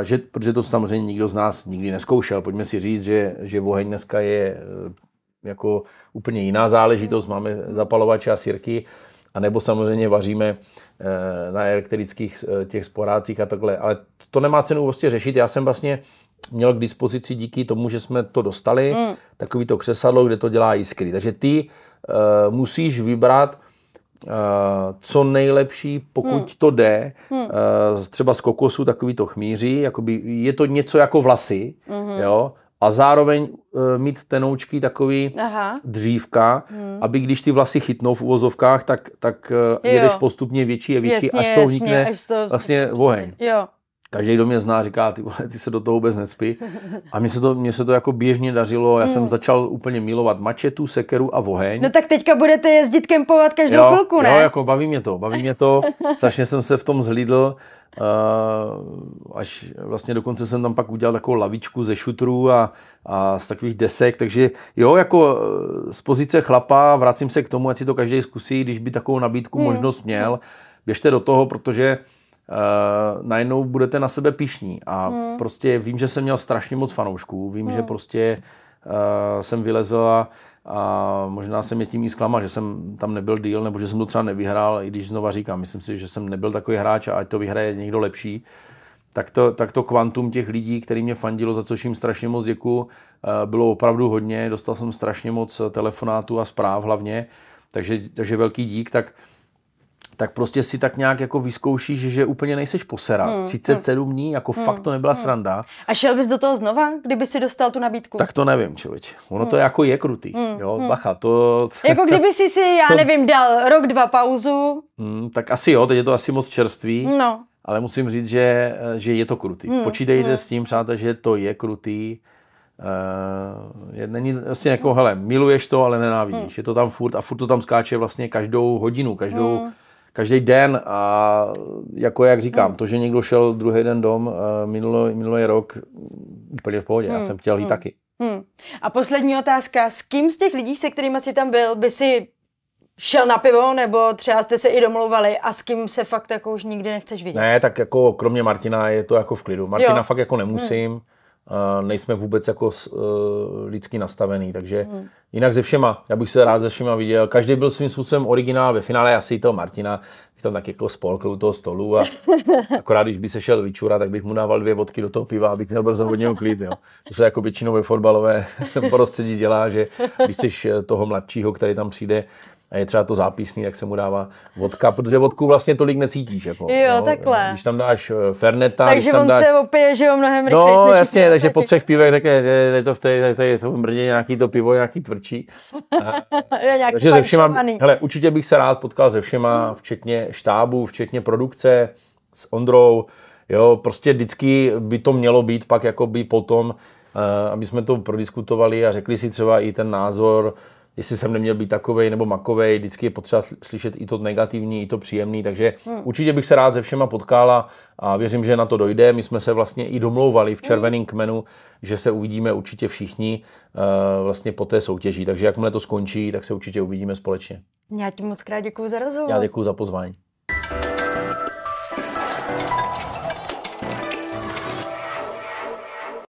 že, protože to samozřejmě nikdo z nás nikdy neskoušel. Pojďme si říct, že, že oheň dneska je e, jako úplně jiná záležitost. Máme zapalovače a sirky, a nebo samozřejmě vaříme e, na elektrických e, těch sporácích a takhle. Ale to nemá cenu vlastně řešit. Já jsem vlastně měl k dispozici díky tomu, že jsme to dostali, mm. takový to křesadlo, kde to dělá jiskry. Takže ty uh, musíš vybrat co nejlepší, pokud hmm. to jde, hmm. uh, třeba z kokosu takový to chmíří, jakoby je to něco jako vlasy, hmm. jo, a zároveň uh, mít tenoučky takový Aha. dřívka, hmm. aby když ty vlasy chytnou v uvozovkách, tak, tak uh, jedeš postupně větší a větší, jasně, až to vznikne vlastně oheň. Jo. Každý, kdo mě zná, říká, ty, vole, ty se do toho vůbec nespí. A mně se to, mně se to jako běžně dařilo. Já hmm. jsem začal úplně milovat mačetu, sekeru a oheň. No tak teďka budete jezdit kempovat každou jo, chvilku, ne? Jo, jako baví mě to, baví mě to. Strašně jsem se v tom zhlídl. Uh, až vlastně dokonce jsem tam pak udělal takovou lavičku ze šutrů a, a z takových desek, takže jo, jako eh, z pozice chlapa vracím se k tomu, ať si to každý zkusí, když by takovou nabídku hmm. možnost měl, běžte do toho, protože uh, najednou budete na sebe pišní. A hmm. prostě vím, že jsem měl strašně moc fanoušků, vím, hmm. že prostě uh, jsem vylezl a, a možná jsem je tím i zklamal, že jsem tam nebyl díl, nebo že jsem to třeba nevyhrál, i když znova říkám, myslím si, že jsem nebyl takový hráč a ať to vyhraje někdo lepší. Tak to, tak to kvantum těch lidí, který mě fandilo, za což jim strašně moc děkuju, eh, bylo opravdu hodně. Dostal jsem strašně moc telefonátů a zpráv hlavně, takže, takže velký dík. Tak tak prostě si tak nějak jako vyzkoušíš, že úplně nejseš posera. Hmm, 37 hmm. dní, jako hmm, fakt to nebyla hmm. sranda. A šel bys do toho znova, kdyby si dostal tu nabídku? Tak to nevím, člověč. Ono hmm. to jako je krutý. Hmm, jo, hmm. bacha, to... Jako kdyby si si, já nevím, dal rok, dva pauzu. Hmm, tak asi jo, teď je to asi moc čerstvý. No. Ale musím říct, že, že je to krutý. Hmm, Počítejte hmm. s tím, přátelé, že to je krutý. Uh, je, není vlastně jako, hele, miluješ to, ale nenávidíš. Hmm. Je to tam furt a furt to tam skáče vlastně každou hodinu, každou... Hmm každý den a jako jak říkám, hmm. to, že někdo šel druhý den dom uh, minulý, minulý rok, úplně v pohodě, hmm. já jsem chtěl jít hmm. taky. Hmm. A poslední otázka. S kým z těch lidí, se kterými jsi tam byl, by si šel na pivo, nebo třeba jste se i domlouvali a s kým se fakt jako už nikdy nechceš vidět? Ne, tak jako kromě Martina je to jako v klidu. Martina jo. fakt jako nemusím. Hmm. Nejsme vůbec jako uh, lidsky nastavený, takže hmm. jinak ze všema, já bych se rád ze všema viděl. Každý byl svým způsobem originál, ve finále asi toho Martina, bych tam tak jako spolkl u toho stolu a akorát, když by se šel vyčura, tak bych mu dával dvě vodky do toho piva, abych měl brzo hodně klid. Jo. To se jako většinou ve fotbalové prostředí dělá, že když jsi toho mladšího, který tam přijde, a je třeba to zápisný, tak se mu dává vodka, protože vodku vlastně tolik necítíš. Jako, jo, no, takhle. Když tam dáš eh, Ferneta. Takže tam on dáš... se opije, že jo, mnohem rychleji. No, jasně, takže po třech pivech řekne, je to v té, tady to mrdě nějaký to pivo, nějaký tvrdší. je nějaký takže ze všema, hele, určitě bych se rád potkal se všema, včetně štábu, včetně produkce, s Ondrou, jo, prostě vždycky by to mělo být pak jako by potom, uh, aby jsme to prodiskutovali a řekli si třeba i ten názor, jestli jsem neměl být takovej nebo makovej, vždycky je potřeba slyšet i to negativní, i to příjemný, takže hmm. určitě bych se rád se všema potkala a věřím, že na to dojde. My jsme se vlastně i domlouvali v červeném hmm. kmenu, že se uvidíme určitě všichni uh, vlastně po té soutěži, takže jakmile to skončí, tak se určitě uvidíme společně. Já ti moc krát děkuji za rozhovor. Já děkuji za pozvání.